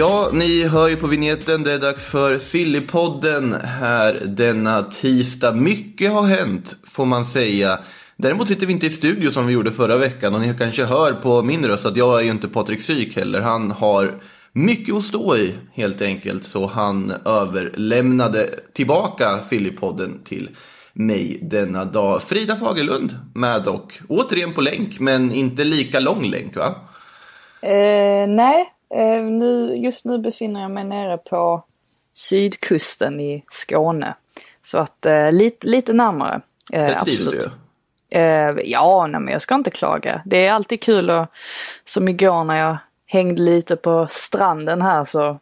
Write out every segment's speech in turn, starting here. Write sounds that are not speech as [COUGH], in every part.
Ja, ni hör ju på vignetten. Det är dags för Sillypodden här denna tisdag. Mycket har hänt, får man säga. Däremot sitter vi inte i studio som vi gjorde förra veckan och ni kanske hör på min röst att jag är ju inte Patrik Syk heller. Han har mycket att stå i helt enkelt så han överlämnade tillbaka Sillypodden till mig denna dag. Frida Fagerlund med och återigen på länk men inte lika lång länk va? Eh, nej, nu, just nu befinner jag mig nere på sydkusten i Skåne. Så att eh, lite, lite närmare. Eh, absolut. du Eh, ja, nej, men jag ska inte klaga. Det är alltid kul och som igår när jag hängde lite på stranden här så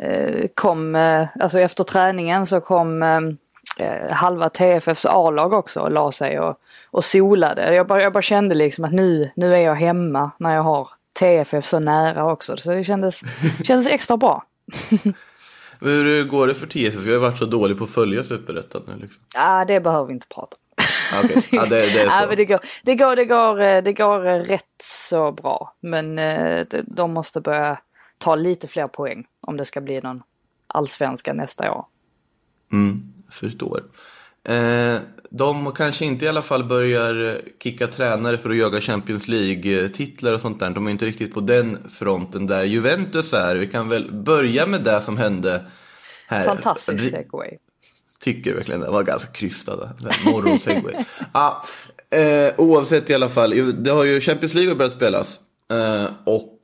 eh, kom, eh, alltså efter träningen så kom eh, eh, halva TFFs A-lag också och la sig och, och solade. Jag bara, jag bara kände liksom att nu, nu är jag hemma när jag har TFF så nära också. Så det kändes, kändes extra bra. [LAUGHS] Hur går det för TFF? Jag har ju varit så dålig på att följa Superettan nu liksom. Ah, det behöver vi inte prata om. Ah, ja, det, det är [LAUGHS] Nej, så. men det, går, det, går, det, går, eh, det går eh, rätt så bra. Men eh, de- de måste börja ta lite fler poäng om det ska bli någon allsvenska nästa år. Mm, förstår. Eh, de kanske inte i alla fall börjar kicka tränare för att jaga Champions League-titlar och sånt där. De är inte riktigt på den fronten där Juventus är. Vi kan väl börja med det som hände här. Fantastisk segway. Tycker verkligen det var ganska krystad. Morgonsegway. ah, [LAUGHS] eh, oavsett i alla fall, det har ju Champions League börjat spelas. Eh, och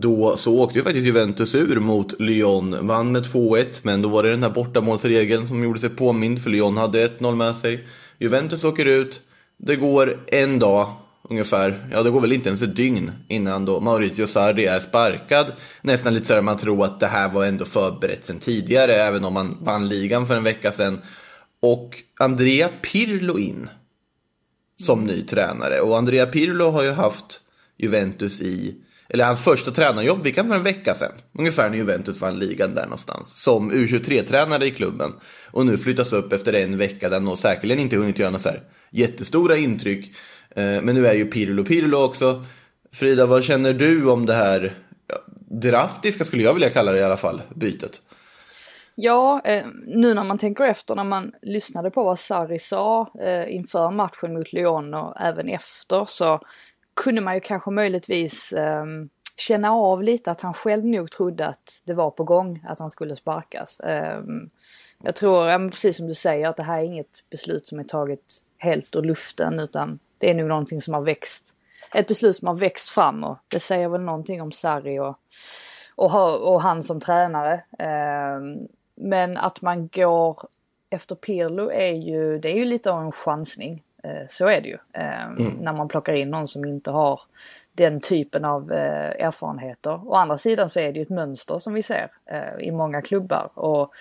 då så åkte ju faktiskt Juventus ur mot Lyon. Vann med 2-1, men då var det den här bortamålsregeln som gjorde sig påmind. För Lyon hade 1-0 med sig. Juventus åker ut. Det går en dag ungefär, ja det går väl inte ens ett dygn innan då Maurizio Sarri är sparkad. Nästan lite så här man tror att det här var ändå förberett sedan tidigare, även om man vann ligan för en vecka sedan. Och Andrea Pirlo in som ny tränare. Och Andrea Pirlo har ju haft Juventus i, eller hans första tränarjobb, vilka för en vecka sedan. Ungefär när Juventus vann ligan där någonstans. Som U23-tränare i klubben. Och nu flyttas upp efter en vecka där han nog säkerligen inte hunnit göra några så här jättestora intryck. Eh, men nu är ju Pirlo Pirlo också. Frida, vad känner du om det här drastiska, skulle jag vilja kalla det i alla fall, bytet? Ja, eh, nu när man tänker efter när man lyssnade på vad Sarri sa eh, inför matchen mot Lyon och även efter så kunde man ju kanske möjligtvis eh, känna av lite att han själv nog trodde att det var på gång att han skulle sparkas. Eh, jag tror, precis som du säger, att det här är inget beslut som är taget helt ur luften utan det är nog någonting som har växt. Ett beslut som har växt fram och det säger väl någonting om Sarri och och, och han som tränare. Ehm, men att man går efter Pirlo är ju, det är ju lite av en chansning. Eh, så är det ju. Ehm, När man plockar in någon som inte har den typen av eh, erfarenheter. Å andra sidan så är det ju ett mönster som vi ser eh, i många klubbar. Och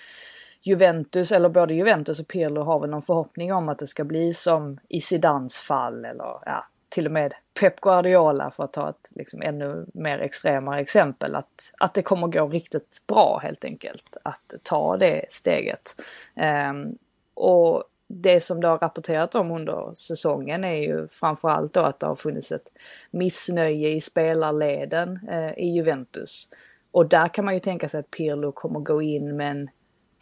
Juventus, eller både Juventus och Pirlo har väl någon förhoppning om att det ska bli som i Zidans fall eller ja, till och med Pep Guardiola för att ta ett liksom, ännu mer extremare exempel. Att, att det kommer gå riktigt bra helt enkelt att ta det steget. Ehm, och det som det har rapporterat om under säsongen är ju framförallt då att det har funnits ett missnöje i spelarleden eh, i Juventus. Och där kan man ju tänka sig att Pirlo kommer gå in med en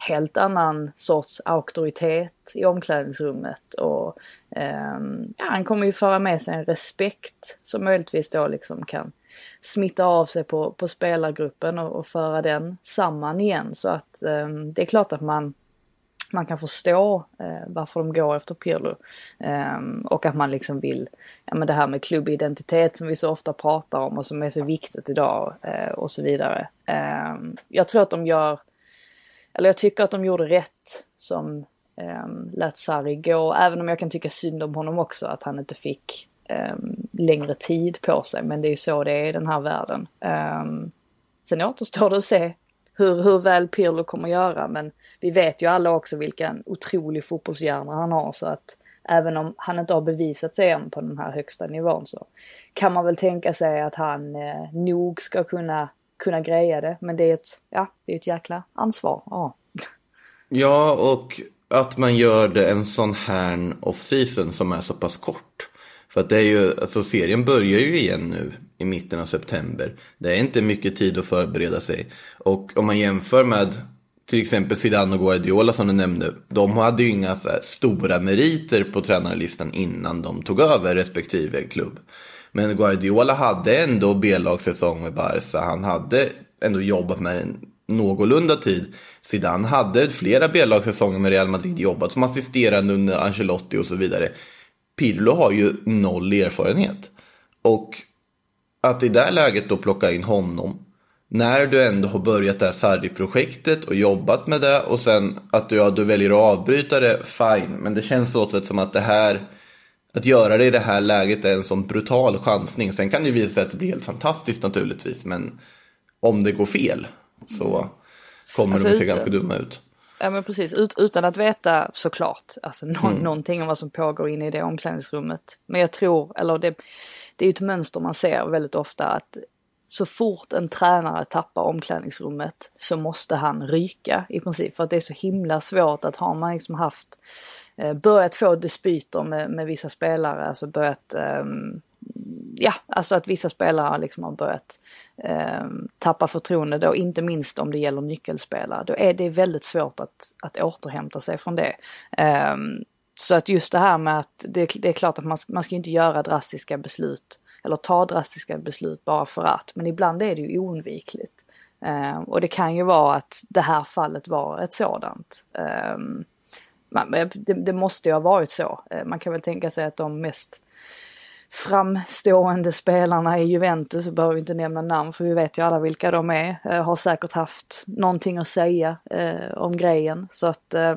helt annan sorts auktoritet i omklädningsrummet och eh, ja, han kommer ju föra med sig en respekt som möjligtvis då liksom kan smitta av sig på, på spelargruppen och, och föra den samman igen så att eh, det är klart att man man kan förstå eh, varför de går efter Pirlo. Eh, och att man liksom vill, ja men det här med klubbidentitet som vi så ofta pratar om och som är så viktigt idag eh, och så vidare. Ehm, jag tror att de gör, eller jag tycker att de gjorde rätt som eh, lät Sarri gå, även om jag kan tycka synd om honom också att han inte fick ehm, längre tid på sig. Men det är ju så det är i den här världen. Ehm, sen återstår det att se hur, hur väl Pirlo kommer göra. Men vi vet ju alla också vilken otrolig fotbollshjärna han har. Så att även om han inte har bevisat sig än på den här högsta nivån så kan man väl tänka sig att han eh, nog ska kunna, kunna greja det. Men det är ett, ja, det är ett jäkla ansvar. Ja. Ja, och att man gör det en sån här off-season som är så pass kort. För att det är ju, alltså serien börjar ju igen nu i mitten av september. Det är inte mycket tid att förbereda sig. Och om man jämför med till exempel Zidane och Guardiola som du nämnde. De hade ju inga så stora meriter på tränarlistan innan de tog över respektive klubb. Men Guardiola hade ändå B-lagssäsong med Barca. Han hade ändå jobbat med en någorlunda tid. Zidane hade flera B-lagssäsonger med Real Madrid jobbat som assisterande under Ancelotti och så vidare. Pirlo har ju noll erfarenhet. Och att i det läget då plocka in honom när du ändå har börjat det här Sarri-projektet och jobbat med det och sen att du, ja, du väljer att avbryta det, fine. Men det känns på något sätt som att det här, att göra det i det här läget är en sån brutal chansning. Sen kan det ju visa sig att det blir helt fantastiskt naturligtvis, men om det går fel så kommer Alltså, de se ganska dumma ut. Ja men precis, Ut, utan att veta såklart alltså, nå- Mm. någonting om vad som pågår inne i det omklädningsrummet. Men jag tror, eller det, det är ju ett mönster man ser väldigt ofta att så fort en tränare tappar omklädningsrummet så måste han ryka i princip. För att det är så himla svårt att har man liksom haft, eh, börjat få dispyter med, med vissa spelare, alltså börjat ehm, ja, alltså att vissa spelare liksom har börjat eh, tappa förtroende då, inte minst om det gäller nyckelspelare. Då är det väldigt svårt att, att återhämta sig från det. Ehm, så att just det här med att det, det är klart att man, ska- man ska ju inte göra drastiska beslut eller ta drastiska beslut bara för att, men ibland är det ju oundvikligt. Eh, och det kan ju vara att det här fallet var ett sådant. Eh, man- det, det måste ju ha varit så. Eh, Man kan väl tänka sig att de mest framstående spelarna i Juventus, så behöver vi inte nämna namn för vi vet ju alla vilka de är, eh, har säkert haft någonting att säga eh, om grejen. Så att, eh,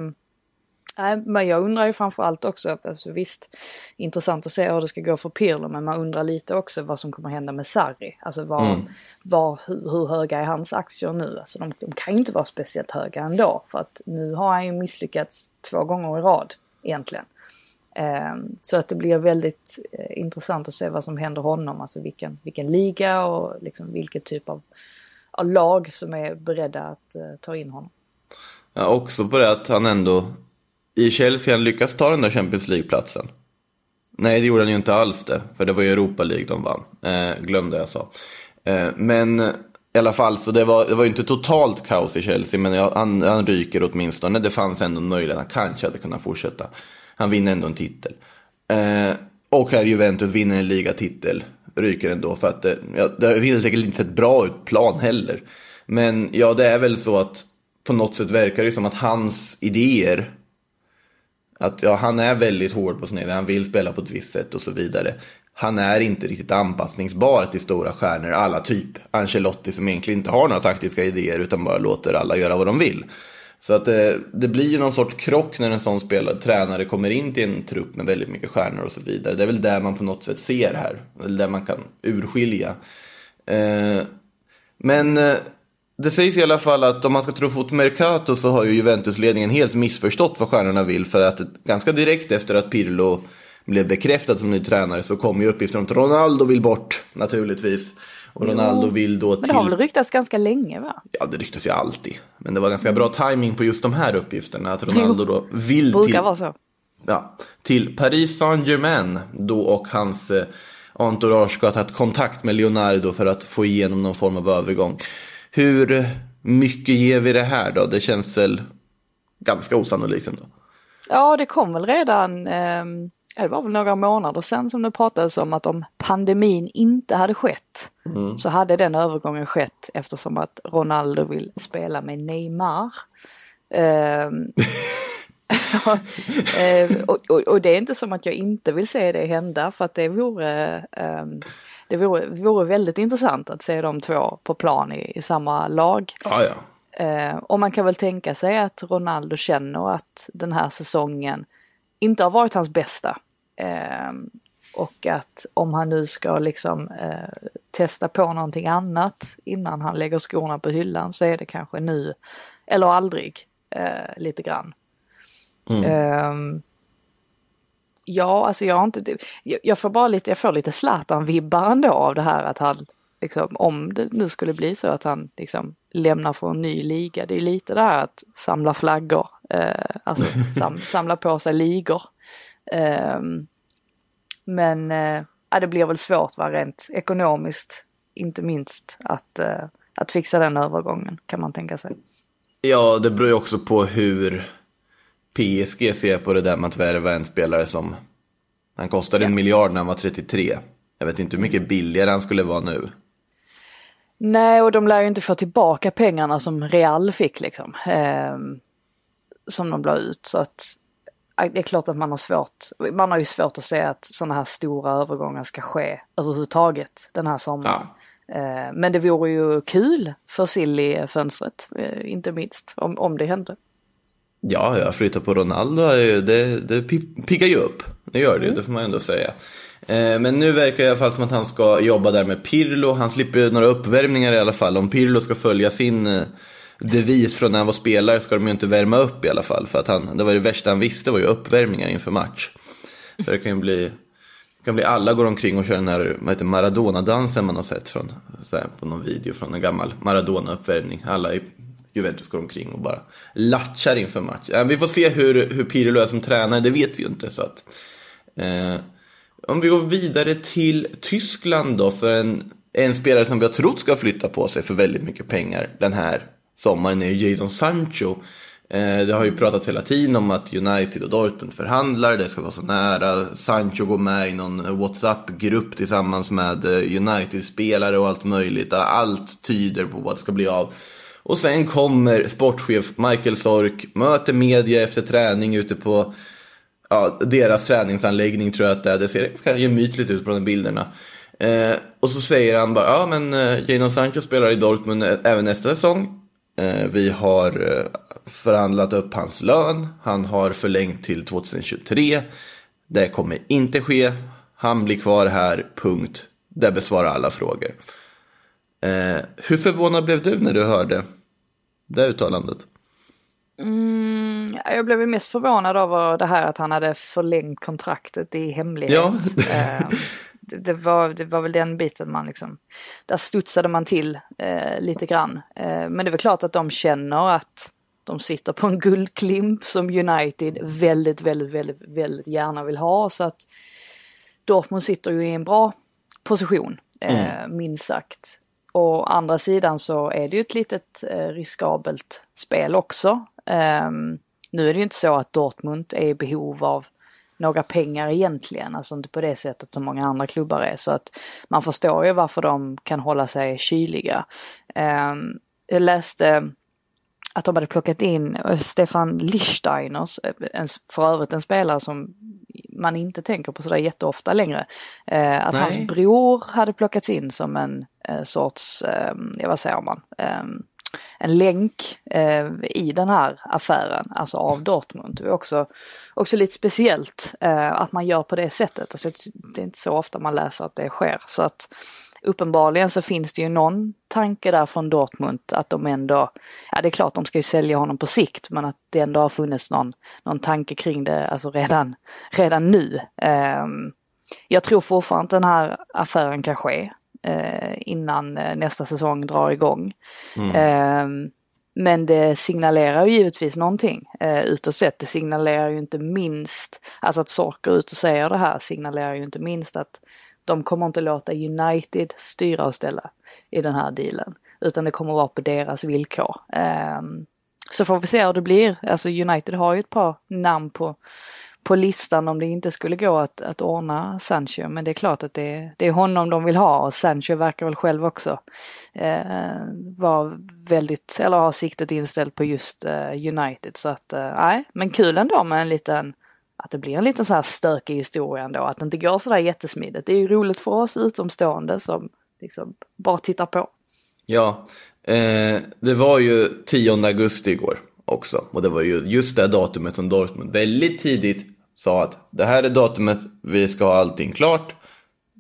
nej, men jag undrar ju framförallt också, alltså visst, intressant att se hur det ska gå för Pirlo, men man undrar lite också vad som kommer hända med Sarri. Alltså var, var, hur, hur höga är hans aktier nu? Alltså de, de kan ju inte vara speciellt höga ändå, för att nu har han ju misslyckats två gånger i rad egentligen. Ehm, Så att det blir väldigt eh, intressant att se vad som händer honom, alltså vilken, vilken liga och liksom vilken typ av, av lag som är beredda att eh, ta in honom. Ja, också på det att han ändå i Chelsea han lyckas ta den där Champions League-platsen. Nej, det gjorde han ju inte alls det, för det var ju Europa League de vann. Eh, glömde jag sa. Eh, men i alla fall, så det var, det var ju inte totalt kaos i Chelsea, men jag, han, han ryker åtminstone. Det fanns ändå en möjlighet, han kanske hade kunnat fortsätta. Han vinner ändå en titel. Eh, och här Juventus vinner en ligatitel, ryker ändå för att det, ja, det har helt enkelt inte sett bra ut plan heller. Men ja, det är väl så att på något sätt verkar det som att hans idéer att ja, han är väldigt hård på sina han vill spela på ett visst sätt och så vidare. Han är inte riktigt anpassningsbar till stora stjärnor, alla typ Ancelotti som egentligen inte har några taktiska idéer utan bara låter alla göra vad de vill. Så att det, det blir ju någon sorts krock när en sån spelare, tränare kommer in till en trupp med väldigt mycket stjärnor och så vidare. Det är väl där man på något sätt ser här, eller där man kan urskilja. Eh, men eh, det sägs i alla fall att om man ska tro Fot Mercato så har ju Juventus-ledningen helt missförstått vad stjärnorna vill. För att ganska direkt efter att Pirlo blev bekräftad som ny tränare så kom ju uppgifter om att Ronaldo vill bort naturligtvis. Och Ronaldo vill då Men det har väl till... ryktats ganska länge va? Ja, det ryktas ju alltid. Men det var ganska bra timing på just de här uppgifterna. Att Ronaldo då vill Brukar till, vara så. ja, till Paris Saint-Germain då och hans eh, entourage ska ha tagit kontakt med Leonardo för att få igenom någon form av övergång. Hur mycket ger vi det här då? Det känns väl ganska osannolikt ändå. Ja, det kom väl redan, ja, det var väl några månader sedan som det pratades om att om pandemin inte hade skett så hade den övergången skett eftersom att Ronaldo vill spela med Neymar. Eh, [LAUGHS] [LAUGHS] och, och, och det är inte som att jag inte vill se det hända för att det vore, ehm, det vore, vore väldigt intressant att se de två på plan i, i samma lag. Ja, ja. Eh, och man kan väl tänka sig att Ronaldo känner att den här säsongen inte har varit hans bästa. Eh, och att om han nu ska liksom eh, testa på någonting annat innan han lägger skorna på hyllan så är det kanske nu eller aldrig eh, lite grann. Ehm, ja, alltså jag har inte, jag, får bara lite, jag får lite Zlatan-vibbar ändå av det här att han, liksom, om det nu skulle bli så att han liksom lämnar för en ny liga. Det är lite det här att samla flaggor, eh, alltså [LAUGHS] sam, samla på sig ligor. Ehm, men eh, det blir väl svårt va, rent ekonomiskt, inte minst, att, eh, att fixa den övergången kan man tänka sig. Ja, det beror ju också på hur PSG ser på det där med att värva en spelare som... Han kostade en Ja. miljard när han var 33. Jag vet inte hur mycket billigare han skulle vara nu. Nej, och de lär ju inte få tillbaka pengarna som Real fick liksom. ehm, som de la ut. Så att ja, det är klart att man har svårt. Man har ju svårt att se att sådana här stora övergångar ska ske överhuvudtaget den här sommaren. Eh, men det vore ju kul för Silly-fönstret, eh, inte minst, om, om det hände. Ja, jag flyttar på Ronaldo, det, det pi- piggar ju upp. Det gör det ju, det får man ändå säga. Eh, Men nu verkar det i alla fall som att han ska jobba där med Pirlo. Han slipper ju några uppvärmningar i alla fall. Om Pirlo ska följa sin eh, devis från när han var spelare ska de ju inte värma upp i alla fall. För att han, det var det värsta han visste var ju uppvärmningar inför match. Så det kan ju bli, kan bli alla går omkring och kör den här vad heter, Maradona-dansen man har sett från, här, på någon video från en gammal Maradona-uppvärmning. Alla i Juventus går omkring och bara latchar inför match. Vi får se hur, hur Pirlo är som tränare, det vet vi ju inte. Så att, eh, om vi går vidare till Tyskland då, för en, en spelare som vi har trott ska flytta på sig för väldigt mycket pengar den här sommaren är ju Jadon Sancho. Eh, det har ju pratats hela tiden om att United och Dortmund förhandlar, det ska vara så nära. Sancho går med i någon WhatsApp-grupp tillsammans med eh, United-spelare och allt möjligt. Allt tyder på vad det ska bli av. Och sen kommer sportchef Michael Sork, möter media efter träning ute på ja, deras träningsanläggning tror jag att det är. Det ser ganska gemytligt ut på de bilderna. Eh, och så säger han bara, ja men eh, Jadon Sancho spelar i Dortmund eh, även nästa säsong. Eh, vi har eh, förhandlat upp hans lön, han har förlängt till 2023. Det kommer inte ske, han blir kvar här, punkt. Det besvarar alla frågor. Eh, hur förvånad blev du när du hörde det uttalandet? Mm, jag blev ju mest förvånad över det här att han hade förlängt kontraktet i hemlighet. Ja. Eh, det, det, var, det var väl den biten man liksom, där studsade man till eh, lite grann. Eh, men det är väl klart att de känner att de sitter på en guldklimp som United väldigt, väldigt, väldigt, väldigt gärna vill ha. Så att Dortmund sitter ju i en bra position, eh, minst sagt. Å andra sidan så är det ju ett litet eh, riskabelt spel också. Um, nu är det ju inte så att Dortmund är i behov av några pengar egentligen, alltså inte på det sättet som många andra klubbar är. Så att man förstår ju varför de kan hålla sig kyliga. Um, jag läste att de hade plockat in eh, Stefan Lichtsteiners, eh, en, för övrigt en spelare som man inte tänker på sådär jätteofta längre. Eh, att Nej. hans bror hade plockats in som en eh, sorts, eh, vad säger man, eh, en länk eh, i den här affären, alltså av Dortmund. Det är också, också lite speciellt eh, att man gör på det sättet. Alltså, det är inte så ofta man läser att det sker. Så att uppenbarligen så finns det ju någon tanke där från Dortmund att de ändå, ja det är klart de ska ju sälja honom på sikt, men att det ändå har funnits någon, någon tanke kring det, alltså redan, redan nu. Ehm, jag tror fortfarande att den här affären kan ske eh, innan eh, nästa säsong drar igång. Ehm, men det signalerar ju givetvis någonting eh, utåt sett. Det signalerar ju inte minst, alltså att Sorker ut och säger det här signalerar ju inte minst att de kommer inte låta United styra och ställa i den här dealen. Utan det kommer vara på deras villkor. Eh, så får vi se hur det blir. Alltså United har ju ett par namn på, på listan om det inte skulle gå att, att ordna Sancho. Men det är klart att det, det är honom de vill ha och Sancho verkar väl själv också eh, vara väldigt, eller ha siktet inställt på just eh, United. Så att, eh, nej, men kul ändå med en liten, att det blir en liten så här stökig historia ändå. Att det inte går sådär jättesmidigt. Det är ju roligt för oss utomstående som liksom bara tittar på. Ja, eh, det var ju 10 augusti igår också. Och det var ju just det datumet som Dortmund väldigt tidigt sa att det här är datumet, vi ska ha allting klart.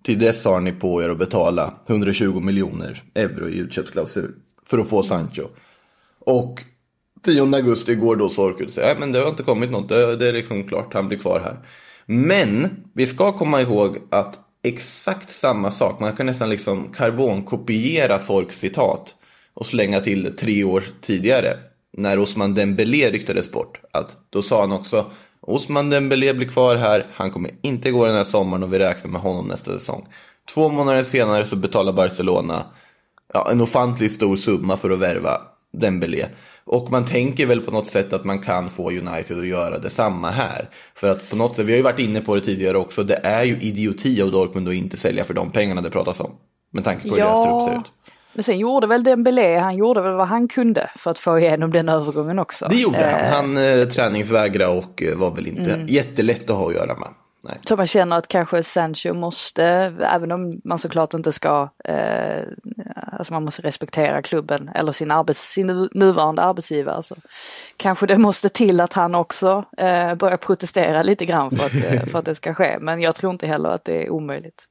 Till dess har ni på er att betala 120 miljoner euro i utköpsklausul för att få Sancho. Och 10 augusti går då Sork ut och säger men det har inte kommit något, det, det är liksom klart, han blir kvar här. Men vi ska komma ihåg att exakt samma sak, man kan nästan liksom karbonkopiera Sorks citat och slänga till tre år tidigare när Osman Dembélé ryktades bort. Att då sa han också Osman Dembélé blir kvar här, han kommer inte gå den här sommaren och vi räknar med honom nästa säsong. Två månader senare så betalar Barcelona ja, en ofantligt stor summa för att värva Dembélé. Och man tänker väl på något sätt att man kan få United att göra detsamma här. För att på något sätt, vi har ju varit inne på det tidigare också, det är ju idioti av Dortmund att inte sälja för de pengarna det pratas om. Med tanke på hur deras trupp ser ut. Men sen gjorde väl Dembélé, han gjorde väl vad han kunde för att få igenom den övergången också. Det gjorde han. Eh, Han eh, träningsvägrade och eh, var väl inte jättelätt att ha att göra med. Nej. Så man känner att kanske Sancho måste, även om man såklart inte ska, eh, alltså man måste respektera klubben eller sin, arbets, sin nu- nuvarande arbetsgivare. Så kanske det måste till att han också eh, börjar protestera lite grann för att, eh, för att det ska ske. Men jag tror inte heller att det är omöjligt.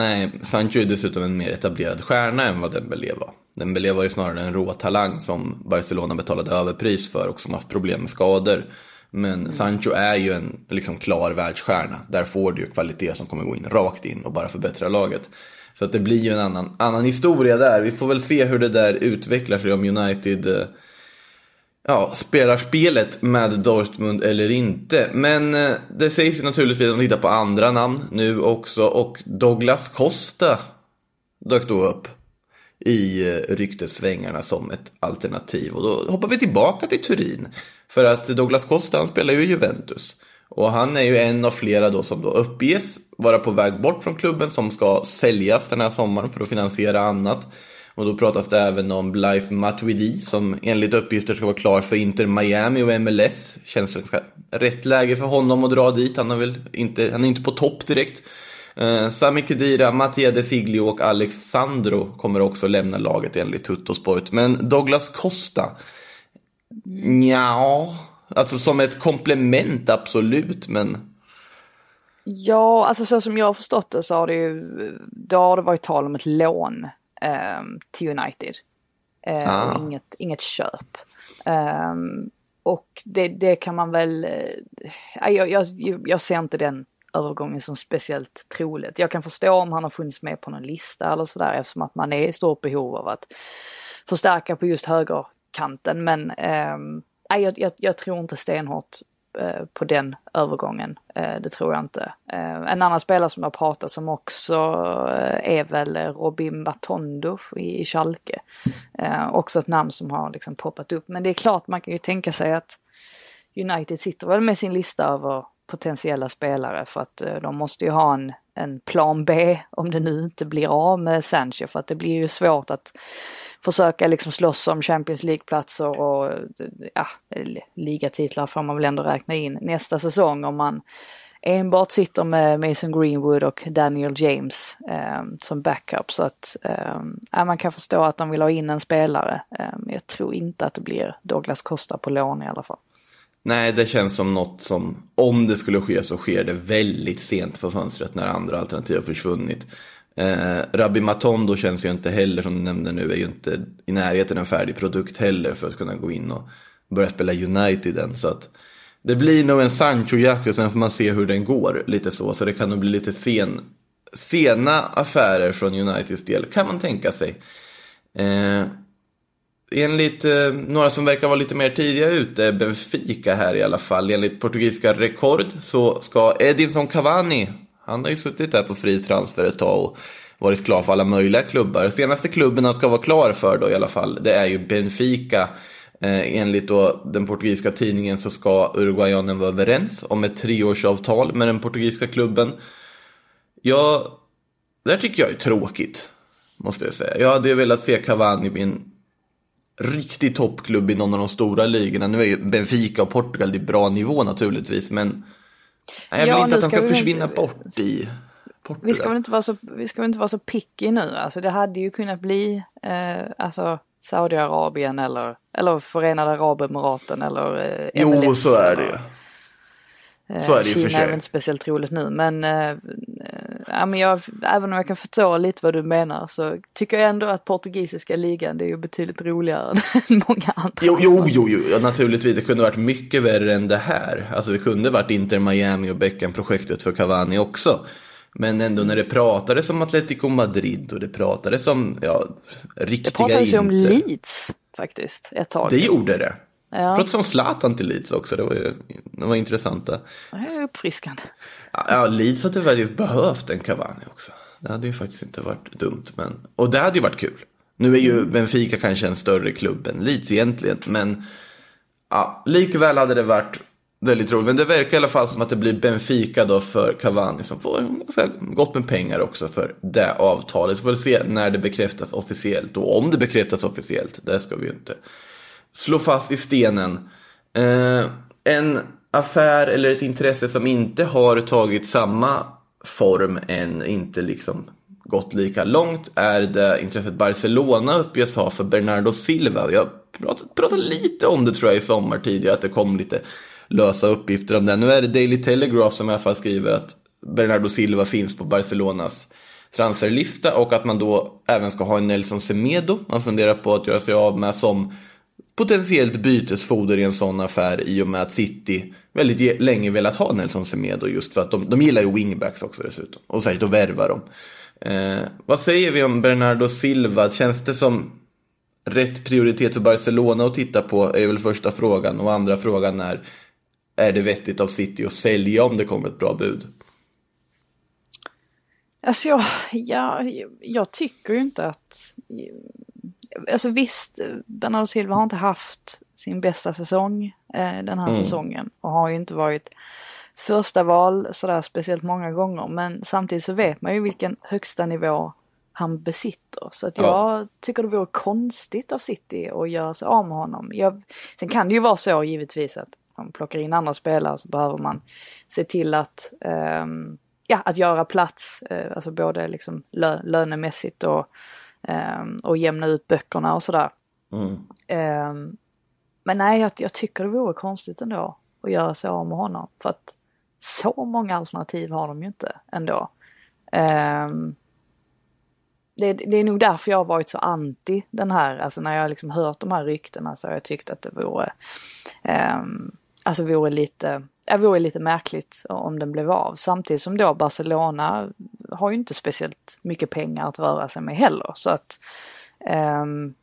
Nej, Sancho är dessutom en mer etablerad stjärna än vad Dembélé var. Dembélé var ju snarare en rå talang som Barcelona betalade överpris för och som haft problem med skador. Men Sancho är ju en liksom klar världsstjärna. Där får du ju kvalitet som kommer gå in rakt in och bara förbättra laget. Så att det blir ju en annan, annan historia där. Vi får väl se hur det där utvecklar sig om United eh, ja, spelar spelet med Dortmund eller inte. Men eh, det sägs ju naturligtvis att de tittar på andra namn nu också och Douglas Costa dök då upp i ryktesvängarna ryktessvängarna som ett alternativ. Och då hoppar vi tillbaka till Turin. För att Douglas Costa han spelar ju i Juventus. Och han är ju en av flera då som då uppges vara på väg bort från klubben som ska säljas den här sommaren för att finansiera annat. Och då pratas det även om Blythe Matuidi som enligt uppgifter ska vara klar för Inter Miami och MLS. Känns det rätt läge för honom att dra dit. Han, är väl inte, han är inte på topp direkt. Eh, Sami Khedira, Mattia De Figlio och Alexandro kommer också lämna laget enligt Tuttosport. Men Douglas Costa, ja, alltså som ett komplement absolut, men Ja, alltså så som jag har förstått det så har det ju, då har det varit tal om ett lån eh, till United. Eh, Ah. och inget, inget köp. Ehm, och det, det kan man väl, eh, jag, jag, jag ser inte den övergången som speciellt troligt. Jag kan förstå om han har funnits med på någon lista eller sådär eftersom att man är i stort behov av att förstärka på just högerkanten. Men nej, jag, jag, jag tror inte stenhårt Eh, på den övergången. Eh, det tror jag inte. Eh, en annan spelare som har pratat som också är väl Robin Batondo i, Schalke. Också ett namn som har liksom poppat upp. Men det är klart man kan ju tänka sig att United sitter väl med sin lista över potentiella spelare för att de måste ju ha en, en plan B om det nu inte blir av med Sancho för att det blir ju svårt att försöka liksom slåss om Champions League-platser och ja, ligatitlar får man väl ändå räkna in nästa säsong om man enbart sitter med Mason Greenwood och Daniel James eh, som backup så att eh, man kan förstå att de vill ha in en spelare. Eh, men jag tror inte att det blir Douglas Costa på lån i alla fall. Nej, det känns som något som, om det skulle ske så sker det väldigt sent på fönstret när andra alternativ har försvunnit. Eh, Rabbi Matondo känns ju inte heller, som du nämnde nu, är ju inte i närheten en färdig produkt heller för att kunna gå in och börja spela United än. Så att det blir nog en Sancho-jakt och sen får man se hur den går, lite så. Så det kan nog bli lite sen, sena affärer från Uniteds del, kan man tänka sig. Eh, Enligt eh, några som verkar vara lite mer tidiga ute, Benfica här i alla fall, enligt portugisiska rekord så ska Edinson Cavani, han har ju suttit där på fri transfer ett tag och varit klar för alla möjliga klubbar. Senaste klubben han ska vara klar för då i alla fall, det är ju Benfica. Eh, enligt då den portugisiska tidningen så ska uruguayanen vara överens om ett treårsavtal med den portugisiska klubben. Ja, det här tycker jag är tråkigt, måste jag säga. Jag hade ju velat se Cavani i en riktig toppklubb i någon av de stora ligorna. Nu är ju Benfica och Portugal, det är bra nivå naturligtvis, men jag vill Ja, inte att de ska ska vi försvinna inte- bort i Portugal. Vi ska väl inte vara så, vi ska väl inte vara så picky nu. Alltså det hade ju kunnat bli eh, alltså Saudiarabien eller, eller Förenade Arabemiraten eller eh, Jo, MLS så är det ju. Eh, Så är det Kina är väl inte speciellt roligt nu men, eh, ja, men jag, även om jag kan förstå lite vad du menar så tycker jag ändå att portugisiska ligan det är ju betydligt roligare [LAUGHS] än många andra. Jo, jo, jo, jo, naturligtvis. Det kunde varit mycket värre än det här. Alltså det kunde varit Inter Miami och Beckham-projektet för Cavani också. Men ändå när det pratades om Atletico Madrid och det pratades om, ja, riktiga Det pratades ju om. Leeds faktiskt ett tag. Det gjorde det. Ja. Pratades om Zlatan till Leeds också, det var ju det var intressanta. Det är uppfriskande. Ja, Leeds hade faktiskt behövt en Cavani också. Det hade ju faktiskt inte varit dumt. Men... Och det hade ju varit kul. Nu är ju Benfica kanske en större klubb än Leeds egentligen. Men ja, likväl hade det varit väldigt roligt. Men det verkar i alla fall som att det blir Benfica då för Cavani som får gott med pengar också för det avtalet. Vi får väl se när det bekräftas officiellt. Och om det bekräftas officiellt. Det ska vi ju inte slå fast i stenen. Eh, en affär eller ett intresse som inte har tagit samma form än, inte liksom gått lika långt, är det intresset Barcelona uppges ha för Bernardo Silva. Jag pratade, pratade lite om det tror jag i sommar tidigare, att det kom lite lösa uppgifter om det. Nu är det Daily Telegraph som i alla fall skriver att Bernardo Silva finns på Barcelonas transferlista och att man då även ska ha en Nelson Semedo. Man funderar på att göra sig av med som potentiellt bytesfoder i en sån affär i och med att City väldigt länge velat ha Nelson Semedo just för att de, de gillar ju wingbacks också dessutom. Och särskilt att värva dem. Eh, vad säger vi om Bernardo Silva? Känns det som rätt prioritet för Barcelona att titta på? Är väl första frågan. Och andra frågan är, är det vettigt av City att sälja om det kommer ett bra bud? Alltså jag, jag, jag tycker ju inte att... Alltså visst, Bernardo Silva har inte haft sin bästa säsong eh, den här säsongen och har ju inte varit första val sådär speciellt många gånger. Men samtidigt så vet man ju vilken högsta nivå han besitter. Så att jag Ja. tycker det vore konstigt av City att göra sig av med honom. Jag, sen kan det ju vara så givetvis att man plockar in andra spelare så behöver man se till att ehm, ja, att göra plats, eh, alltså både liksom lö, lönemässigt och, och jämna ut böckerna och sådär. Ehm, men nej, jag, jag tycker det vore konstigt ändå att göra sig av med honom. För att så många alternativ har de ju inte ändå. Ehm, det, det är nog därför jag har varit så anti den här, alltså när jag liksom hört de här ryktena så har jag tyckt att det vore, ehm, alltså vore lite, det vore lite märkligt om den blev av. Samtidigt som då Barcelona har ju inte speciellt mycket pengar att röra sig med heller. Så att, ehm,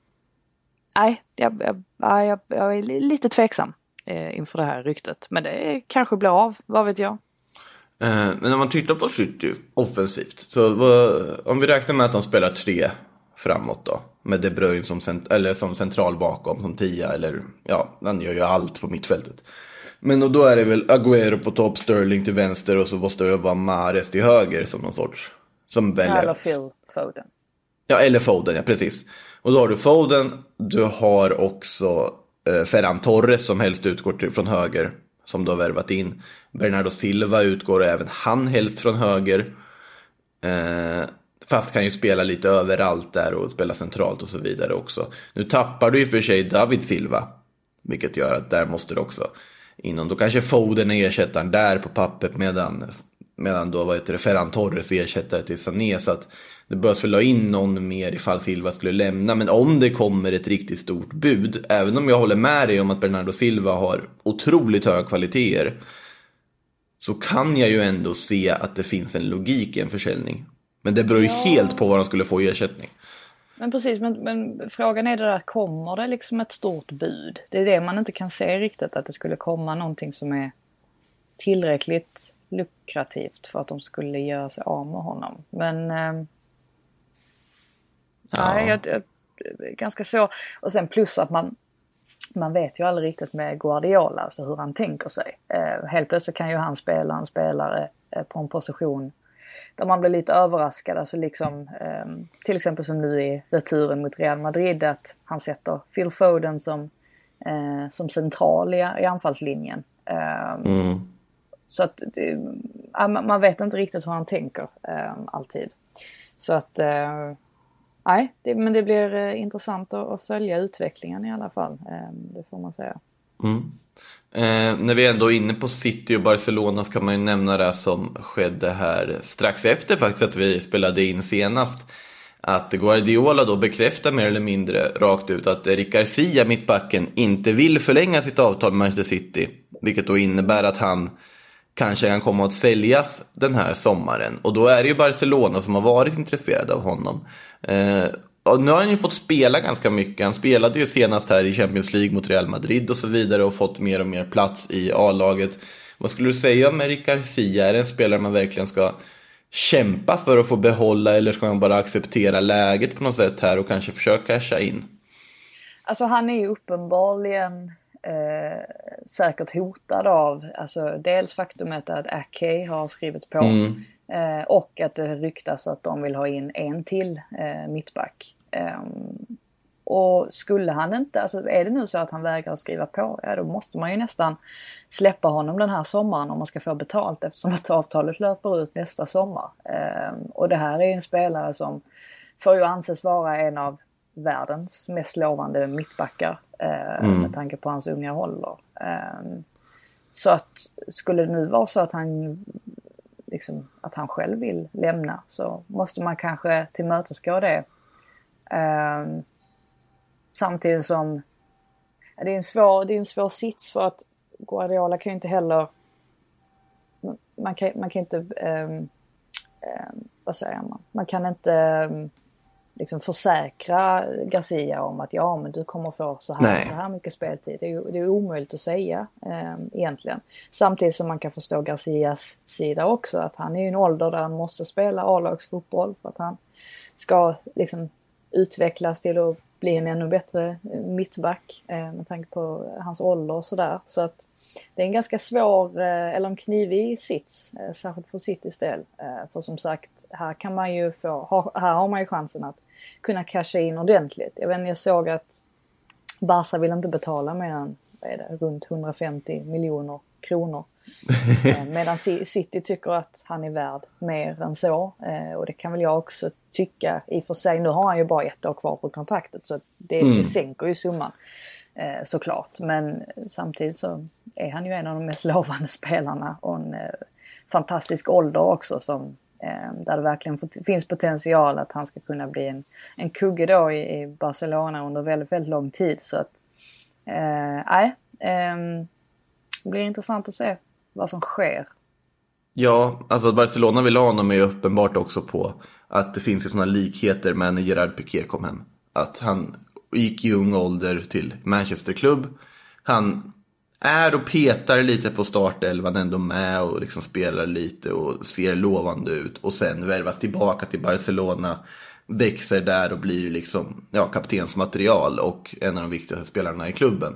nej, jag, jag, jag, jag är lite tveksam eh, inför det här ryktet. Men det kanske blir av, vad vet jag. Eh, Men om man tittar på City offensivt, så vad, om vi räknar med att de spelar tre framåt då, med De Bruyne som, cent, eller som central bakom, som tia, eller ja, han gör ju allt på mittfältet. Men och då är det väl Agüero på topp, Sterling till vänster och så måste det vara Mahrez till höger som någon sorts, som väljer. Eller Phil Foden. Ja, eller Foden, ja precis. Och då har du Foden, du har också eh, Ferran Torres som helst utgår till, från höger, som du har värvat in. Bernardo Silva utgår även han helst från höger. Eh, fast kan ju spela lite överallt där och spela centralt och så vidare också. Nu tappar du i och för sig David Silva, vilket gör att där måste du också inom. Då kanske Foden är ersättaren där på pappret medan, medan då vad heter det, Ferran Torres ersättare till Sané. Så att det behövs väl ha in någon mer ifall Silva skulle lämna. Men om det kommer ett riktigt stort bud, även om jag håller med dig om att Bernardo Silva har otroligt höga kvaliteter. Så kan jag ju ändå se att det finns en logik i en försäljning. Men det beror ju helt på vad de skulle få i ersättning. Men precis, men, men frågan är det där, kommer det liksom ett stort bud? Det är det man inte kan se riktigt, att det skulle komma någonting som är tillräckligt lukrativt för att de skulle göra sig av med honom. Men... Eh, Ja. Nej, jag, jag, ganska så. Och sen plus att man, man vet ju aldrig riktigt med Guardiola, alltså hur han tänker sig. Eh, helt plötsligt kan ju han spela en spelare eh, på en position där man blir lite överraskad. Alltså liksom, eh, till exempel som nu i returen mot Real Madrid, att han sätter Phil Foden som, eh, som central i, i anfallslinjen. Eh, Mm. Så att ja, man vet inte riktigt hur han tänker eh, alltid. Så att, eh, nej, det, men det blir eh, intressant att, att följa utvecklingen i alla fall. Eh, det får man säga. Mm. Eh, när vi ändå är inne på City och Barcelona så kan man ju nämna det som skedde här strax efter faktiskt att vi spelade in senast. Att Guardiola då bekräftar mer eller mindre rakt ut att Eric Garcia, mittbacken, inte vill förlänga sitt avtal med Manchester City. Vilket då innebär att han kanske kan komma att säljas den här sommaren. Och då är det ju Barcelona som har varit intresserade av honom. Eh, nu har han ju fått spela ganska mycket. Han spelade ju senast här i Champions League mot Real Madrid och så vidare och fått mer och mer plats i A-laget. Vad skulle du säga om Eric Garcia? Är det en spelare man verkligen ska kämpa för att få behålla eller ska man bara acceptera läget på något sätt här och kanske försöka casha in? Alltså han är ju uppenbarligen eh, säkert hotad av alltså, dels faktumet att Ake har skrivit på Mm. eh, och att det ryktas att de vill ha in en till eh, mittback. Ehm, och skulle han inte, alltså är det nu så att han vägrar skriva på, ja då måste man ju nästan släppa honom den här sommaren om man ska få betalt eftersom att avtalet löper ut nästa sommar. Ehm, och det här är en spelare som får ju anses vara en av världens mest lovande mittbackar eh, med tanke på hans unga ålder. Ehm, så att skulle det nu vara så att han liksom, att han själv vill lämna så måste man kanske tillmötesgå det. Ehm, samtidigt som det är en svår, det är en svår sits för att Guardiola kan ju inte heller man kan, man kan inte ehm, ehm, vad säger man? Man kan inte ehm, liksom försäkra Garcia om att ja men du kommer få så här, Nej. så här mycket speltid. Det är, det är omöjligt att säga eh, egentligen. Samtidigt som man kan förstå Garcias sida också att han är i en ålder där han måste spela A-lagsfotboll för att han ska liksom utvecklas till att bli en ännu bättre mittback eh, med tanke på hans ålder och sådär. Så att det är en ganska svår, eh, eller en knivig sits, eh, särskilt för Citys del. Eh, för som sagt, här kan man ju få, ha, här har man ju chansen att kunna casha in ordentligt. Jag vet inte, jag såg att Barca vill inte betala mer än, vad är det, runt 150 miljoner kronor. Eh, Medan Ci- City tycker att han är värd mer än så. Eh, Och det kan väl jag också tycka i och för sig. Nu har han ju bara ett år kvar på kontraktet så det, det sänker ju summan eh, såklart. Men samtidigt så är han ju en av de mest lovande spelarna och en eh, fantastisk ålder också som eh, där det verkligen finns potential att han ska kunna bli en, en kugge då i, i Barcelona under väldigt, väldigt lång tid. Så att, eh, nej, ehm, det blir intressant att se vad som sker. Ja, alltså att Barcelona vill ha honom är ju uppenbart också på att det finns ju sådana likheter med när Gerard Piqué kom hem. Att han gick i ung ålder till Manchester Club. Han är och petar lite på startelvan ändå med och liksom spelar lite och ser lovande ut. Och sen värvas tillbaka till Barcelona, växer där och blir liksom ja, kaptensmaterial och en av de viktigaste spelarna i klubben.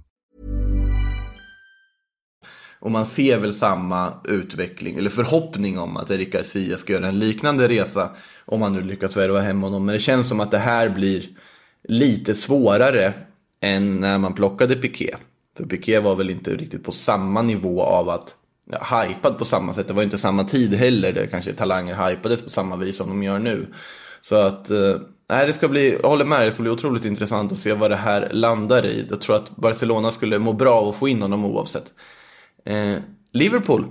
Och man ser väl samma utveckling, eller förhoppning om att Eric Garcia ska göra en liknande resa. Om han nu lyckas värva hem honom. Men det känns som att det här blir lite svårare än när man plockade Piqué. För Piqué var väl inte riktigt på samma nivå av att, ja, hypad på samma sätt. Det var inte samma tid heller där kanske talanger hypades på samma vis som de gör nu. Så att, eh, nej det ska bli, jag håller med, det ska bli otroligt intressant att se vad det här landar i. Jag tror att Barcelona skulle må bra av att få in honom oavsett. Eh, Liverpool,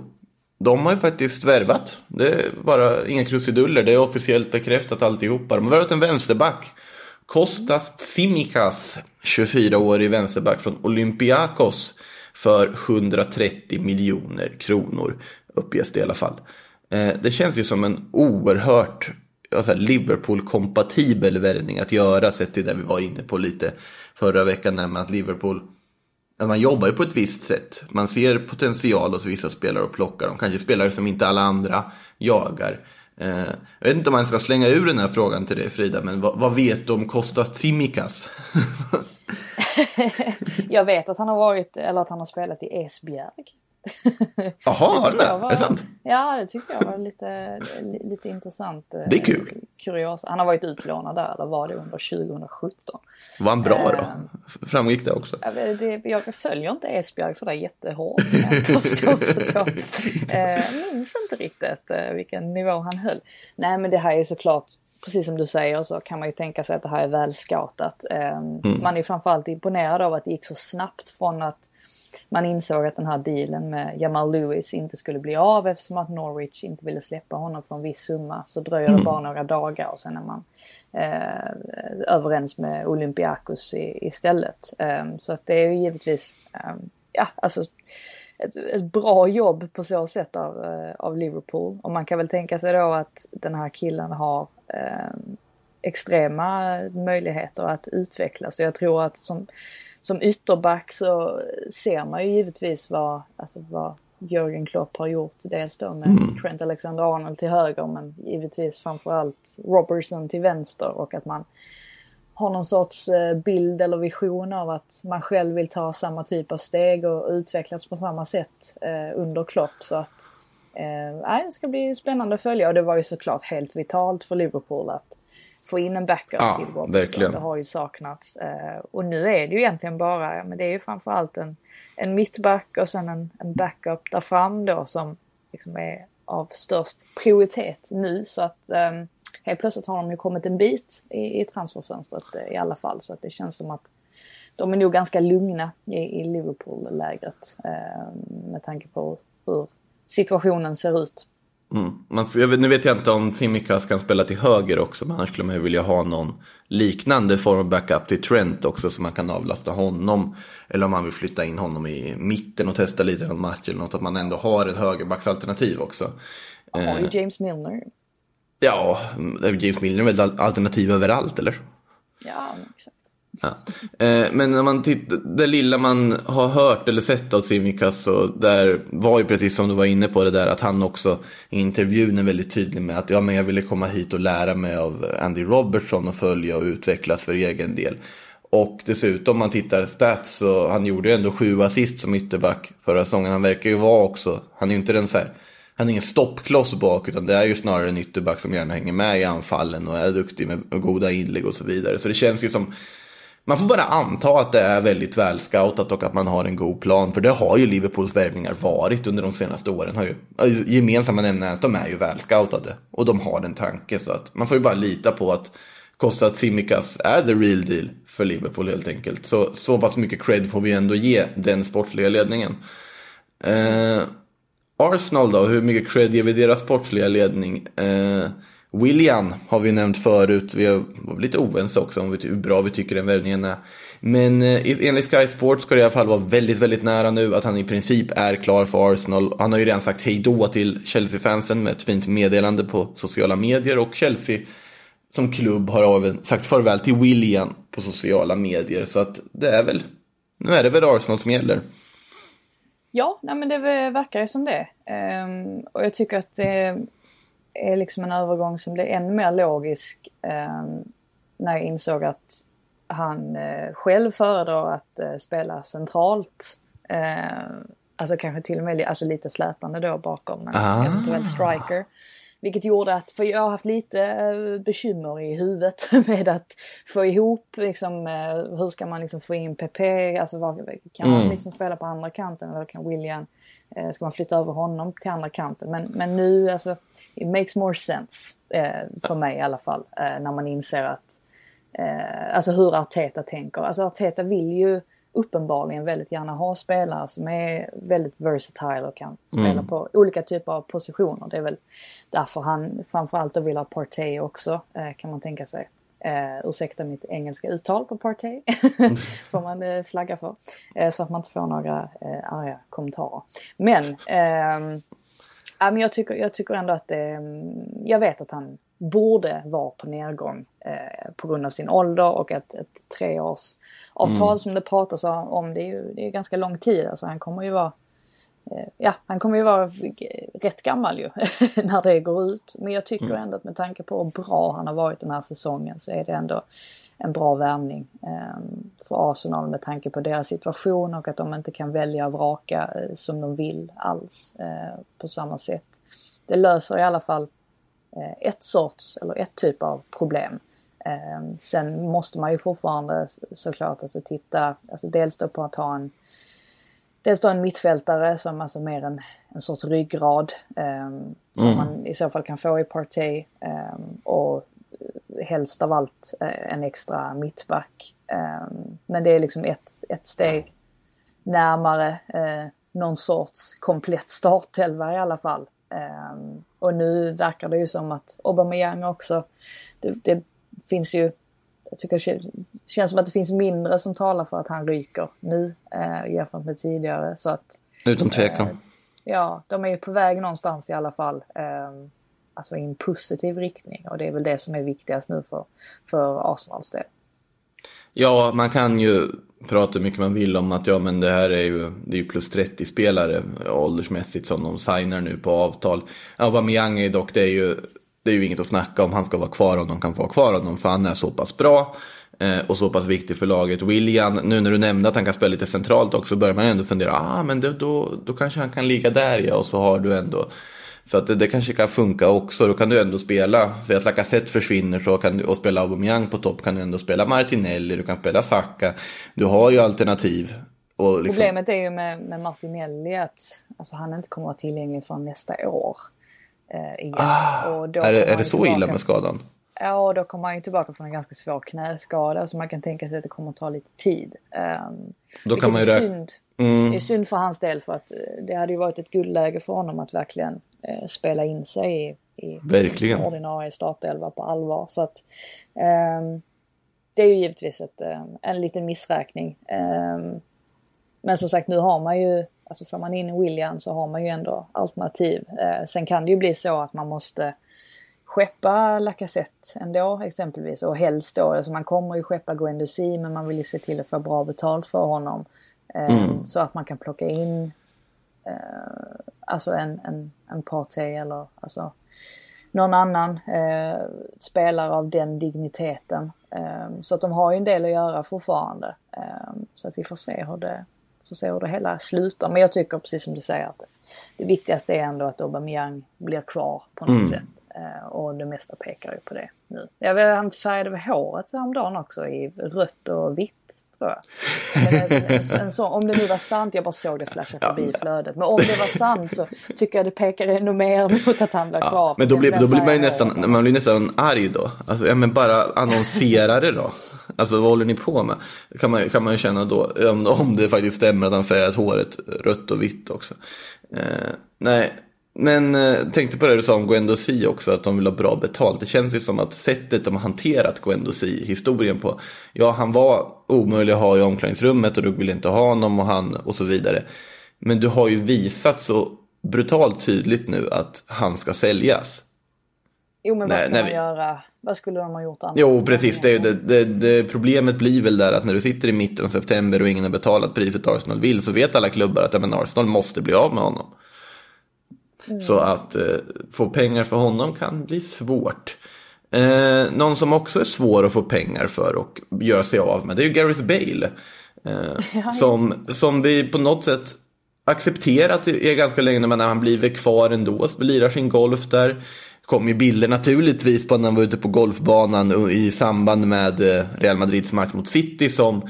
de har ju faktiskt värvat. Det är bara inga krusiduller, det är officiellt bekräftat alltihopa. De har värvat en vänsterback. Kostas Tsimikas, 24-årig vänsterback från Olympiakos för 130 miljoner kronor, uppges det i alla fall. Eh, det känns ju som en oerhört alltså, Liverpool-kompatibel värvning att göra sett till det vi var inne på lite förra veckan, med att Liverpool att man jobbar ju på ett visst sätt. Man ser potential hos vissa spelare och plockar dem. Kanske spelare som inte alla andra jagar. Eh, jag vet inte om man ska slänga ur den här frågan till dig Frida, men vad, vad vet du om Kostas Tsimikas? [LAUGHS] jag vet att han har varit, eller att han har spelat i Esbjerg. [LAUGHS] Jaha, har Det du det? var- Är det sant? Ja, det tyckte jag var lite, li- lite intressant. eh, Det är kul. Kurios. Han har varit utlånad där, eller var det under 2017? Var han bra då? Eh. Framgick det också? Det, jag följer inte Esbjerg sådär jättehårt. kan jag [LAUGHS] påstå, så jag [LAUGHS] eh, minns inte riktigt eh, vilken nivå han höll. Nej men det här är såklart, precis som du säger så kan man ju tänka sig att det här är väl scoutat. Eh, Man är ju framförallt imponerad av att det gick så snabbt från att man insåg att den här dealen med Jamal Lewis inte skulle bli av eftersom att Norwich inte ville släppa honom för en viss summa. Så dröjer det bara några dagar och sen är man eh, överens med Olympiakos i, istället. Eh, så att det är ju givetvis, eh, ja alltså ett, ett bra jobb på så sätt av, eh, av Liverpool. Och man kan väl tänka sig då att den här killen har eh, extrema möjligheter att utvecklas. Och jag tror att som, som ytterback så ser man ju givetvis vad, alltså vad Jörgen Klopp har gjort. Dels då med Trent Alexander-Arnold till höger men givetvis framförallt Robertson till vänster och att man har någon sorts eh, bild eller vision av att man själv vill ta samma typ av steg och utvecklas på samma sätt eh, under Klopp. Så att eh, det ska bli spännande att följa och det var ju såklart helt vitalt för Liverpool att få in en backup Ja, till Robertson. Det har ju saknats. Eh, och nu är det ju egentligen bara, men det är ju framförallt en, en mittback och sen en, en backup där fram då som liksom är av störst prioritet nu. Så att eh, helt plötsligt har de ju kommit en bit i, i transferfönstret eh, i alla fall. Så att det känns som att de är nog ganska lugna i, i Liverpool-lägret eh, med tanke på hur situationen ser ut. Mm. Man, vet, nu vet jag inte om Tsimikas kan spela till höger också, men annars skulle man ju vilja ha någon liknande form av backup till Trent också så man kan avlasta honom. Eller om man vill flytta in honom i mitten och testa lite någon match eller något, att man ändå har ett högerbacksalternativ också. De har ju Eh, James Milner. ja, James Milner är väl alternativ överallt, eller? Ja, exakt. Ja. Eh, men när man tittar, det lilla man har hört eller sett av Tsimikas så där var ju precis som du var inne på det där att han också i intervjun är väldigt tydlig med att ja men jag ville komma hit och lära mig av Andy Robertson och följa och utvecklas för egen del. Och dessutom om man tittar stats så han gjorde ju ändå sju assist som ytterback förra säsongen. Han verkar ju vara också, han är ju inte den så här han är ingen stoppkloss bak utan det är ju snarare en ytterback som gärna hänger med i anfallen och är duktig med goda inlägg och så vidare. Så det känns ju som man får bara anta att det är väldigt välscoutat och att man har en god plan. För det har ju Liverpools värvningar varit under de senaste åren. Har ju, gemensamma nämnaren är att de är ju välscoutade. Och de har en tanke. Så att man får ju bara lita på att Costa Tsimikas är the real deal för Liverpool helt enkelt. Så, så pass mycket cred får vi ändå ge den sportsliga ledningen. Eh, Arsenal då, hur mycket cred ger vi deras sportsliga ledning? Eh, William har vi nämnt förut, vi var lite oense också om hur bra vi tycker den värvningen är. Men eh, enligt Sky Sports ska det i alla fall vara väldigt, väldigt nära nu att han i princip är klar för Arsenal. Han har ju redan sagt hej då till Chelsea-fansen med ett fint meddelande på sociala medier och Chelsea som klubb har även sagt farväl till William på sociala medier. Så att det är väl, nu är det väl Arsenal som gäller. Ja, nej, men det verkar ju som det. Um, och jag tycker att det är liksom en övergång som blir ännu mer logisk ehm, när jag insåg att han eh, själv föredrar att eh, spela centralt. Ehm, alltså kanske till och med alltså lite släpande då bakom en Ah. eventuell striker. Vilket gjorde att, för jag har haft lite eh, bekymmer i huvudet [LAUGHS] med att få ihop liksom, eh, hur ska man liksom få in PP, alltså vad, kan man Mm. liksom spela på andra kanten eller kan William, eh, ska man flytta över honom till andra kanten? Men, men nu, alltså, it makes more sense för mig i alla fall, när man inser att, alltså hur Arteta tänker. Alltså Arteta vill ju uppenbarligen väldigt gärna ha spelare som är väldigt versatile och kan spela på olika typer av positioner. Det är väl därför han framförallt vill ha Partey också, eh, kan man tänka sig. Eh, ursäkta mitt engelska uttal på Partey. [LAUGHS] får man eh, flagga för. Eh, så att man inte får några eh, arga kommentarer. Men, ehm, ja, men jag, tycker, jag tycker ändå att det, jag vet att han borde vara på nedgång eh, på grund av sin ålder och ett, ett treårsavtal som det pratas om. Det är ju det är ganska lång tid. Alltså han kommer ju vara eh, ja, han kommer ju vara rätt gammal ju [LAUGHS] när det går ut. Men jag tycker Mm. ändå att med tanke på hur bra han har varit den här säsongen så är det ändå en bra värvning eh, för Arsenal med tanke på deras situation och att de inte kan välja och vraka eh, som de vill alls eh, på samma sätt. Det löser i alla fall ett sorts eller ett typ av problem. Eh, sen måste man ju fortfarande såklart alltså titta, alltså dels då på att ha en Dels då en mittfältare som alltså mer en, en sorts ryggrad eh, som Mm. man i så fall kan få i Partey eh, och helst av allt eh, en extra mittback. Eh, men det är liksom ett, ett steg närmare eh, någon sorts komplett startelva i alla fall. Eh, och nu verkar det ju som att Aubameyang också, det, det finns ju, jag tycker det kän- känns som att det finns mindre som talar för att han ryker nu eh, jämfört med tidigare. Så att Utan tvekan. Eh, ja, de är ju på väg någonstans i alla fall. Eh, alltså i en positiv riktning och det är väl det som är viktigast nu för, för Arsenals del. Ja, man kan ju prata hur mycket man vill om att ja, men det här är ju, det är ju plus 30 spelare åldersmässigt som de signar nu på avtal. Aubameyang är dock, det är ju, det är ju inget att snacka om. Han ska vara kvar om de kan få vara kvar honom för han är så pass bra eh, och så pass viktig för laget. William, nu när du nämnde att han kan spela lite centralt också börjar man ändå fundera, ah men det, då, då kanske han kan ligga där ja och så har du ändå så att det, det kanske kan funka också. Då kan du ändå spela, säg att Lacazette försvinner så kan du, och spela Aubameyang på topp kan du ändå spela Martinelli, du kan spela Saka. Du har ju alternativ. Liksom, Problemet är ju med, med Martinelli att alltså, han inte kommer att vara tillgänglig för nästa år. Eh, igen. Ah, är det, är det så illa med skadan? Ja, och då kommer han ju tillbaka från en ganska svår knäskada så man kan tänka sig att det kommer att ta lite tid. Um, Då kan man ju synd. Mm. Det är synd för hans del för att eh, det hade ju varit ett guldläge för honom att verkligen eh, spela in sig i, i Verkligen. ordinarie startelva på allvar. Så att, ehm, det är ju givetvis ett, eh, en liten missräkning. Ehm, men som sagt nu har man ju, alltså får man in William så har man ju ändå alternativ. Eh, sen kan det ju bli så att man måste skeppa Lacazette ändå exempelvis och helst då, alltså man kommer ju skeppa Guendouzi men man vill ju se till att få bra betalt för honom. Eh, Så att man kan plocka in eh, alltså en, en, en Partey eller alltså någon annan eh, spelare av den digniteten. Eh, så att de har ju en del att göra fortfarande. Eh, så att vi får se hur det, får se hur det hela slutar. Men jag tycker precis som du säger att det, det viktigaste är ändå att Aubameyang blir kvar på något sätt. Eh, och det mesta pekar ju på det nu. Jag vet, han färgade väl håret häromdagen också i rött och vitt tror jag. En, en, en så, om det nu var sant, jag bara såg det flasha förbi i flödet. Men om det var sant så tycker jag det pekar ännu mer [LAUGHS] mot att han blir kvar. Ja, men då blir, då blir man ju nästan, man blir nästan arg då. Alltså, ja, men bara annonsera det då. Alltså vad håller ni på med? Kan man, kan man ju känna då, om, om det faktiskt stämmer att han färgat håret rött och vitt också. Eh, nej, men eh, tänkte på det du sa om Guendouzi också, att de vill ha bra betalt. Det känns ju som att sättet de har hanterat Guendouzi, historien på, ja han var omöjlig att ha i omklädningsrummet och du vill inte ha honom och han och så vidare. Men du har ju visat så brutalt tydligt nu att han ska säljas. Jo men vad ska nej, man vi- göra? Vad skulle de ha gjort annars? Jo, precis. Det, det, det, det, problemet blir väl där att när du sitter i mitten av september och ingen har betalat priset Arsenal vill så vet alla klubbar att ja, men Arsenal måste bli av med honom. Så att eh, få pengar för honom kan bli svårt. Eh, någon som också är svår att få pengar för och göra sig av med det är ju Gareth Bale. Eh, [LAUGHS] som, som vi på något sätt accepterat är ganska länge men när han blir kvar ändå, lirar sin golf där. kom ju bilder naturligtvis på när han var ute på golfbanan i samband med eh, Real Madrids match mot City som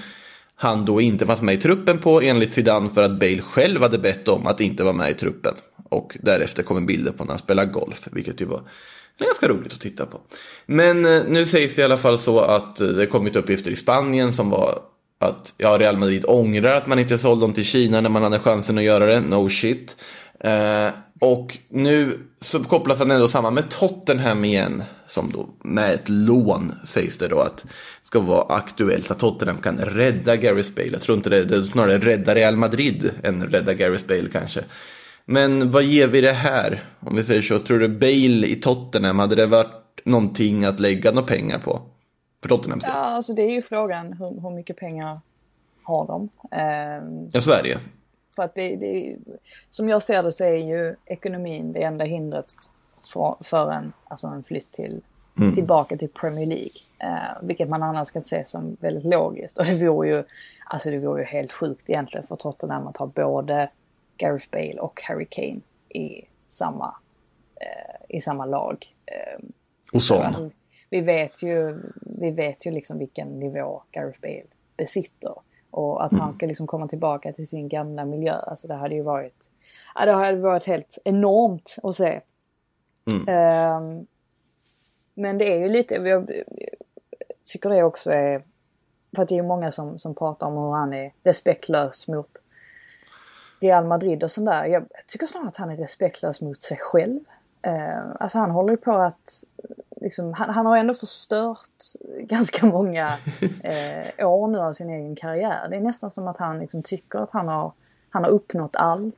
han då inte fanns med i truppen på enligt Zidane för att Bale själv hade bett om att inte vara med i truppen. Och därefter kommer bilder på när han spelar golf, vilket ju var ganska roligt att titta på. Men eh, nu sägs det i alla fall så att eh, det kommit uppgifter i Spanien som var att ja, Real Madrid ångrar att man inte sålde dem till Kina när man hade chansen att göra det. No shit. Eh, och nu så kopplas han ändå samman med Tottenham igen. Som då med ett lån sägs det då att ska vara aktuellt. Att Tottenham kan rädda Gareth Bale. Jag tror inte det, det är snarare rädda Real Madrid än rädda Gareth Bale kanske. Men vad ger vi det här? Om vi säger så, tror du Bale i Tottenham, hade det varit någonting att lägga några pengar på? För Tottenhams del? Ja, alltså det är ju frågan hur, hur mycket pengar har de? Ehm, Ja, Sverige. För att det, det, som jag ser det så är ju ekonomin det enda hindret för, för en, alltså en flytt till, tillbaka till Premier League. Eh, vilket man annars kan se som väldigt logiskt. Och det vore ju, alltså det vore ju helt sjukt egentligen för Tottenham att ha både Gareth Bale och Harry Kane i samma, eh, i samma lag. Eh, Och sån. Alltså, vi vet ju, vi vet ju liksom vilken nivå Gareth Bale besitter. Och att han ska liksom komma tillbaka till sin gamla miljö. Alltså det hade ju varit, ja, det hade varit helt enormt att se. Ehm, men det är ju lite, jag tycker det också är, för att det är många som, som pratar om hur han är respektlös mot Real Madrid och sådär. Jag tycker snarare att han är respektlös mot sig själv. Eh, alltså han håller ju på att, liksom, han, han har ändå förstört [LAUGHS] ganska många eh, år nu av sin egen karriär. Det är nästan som att han liksom tycker att han har, han har uppnått allt.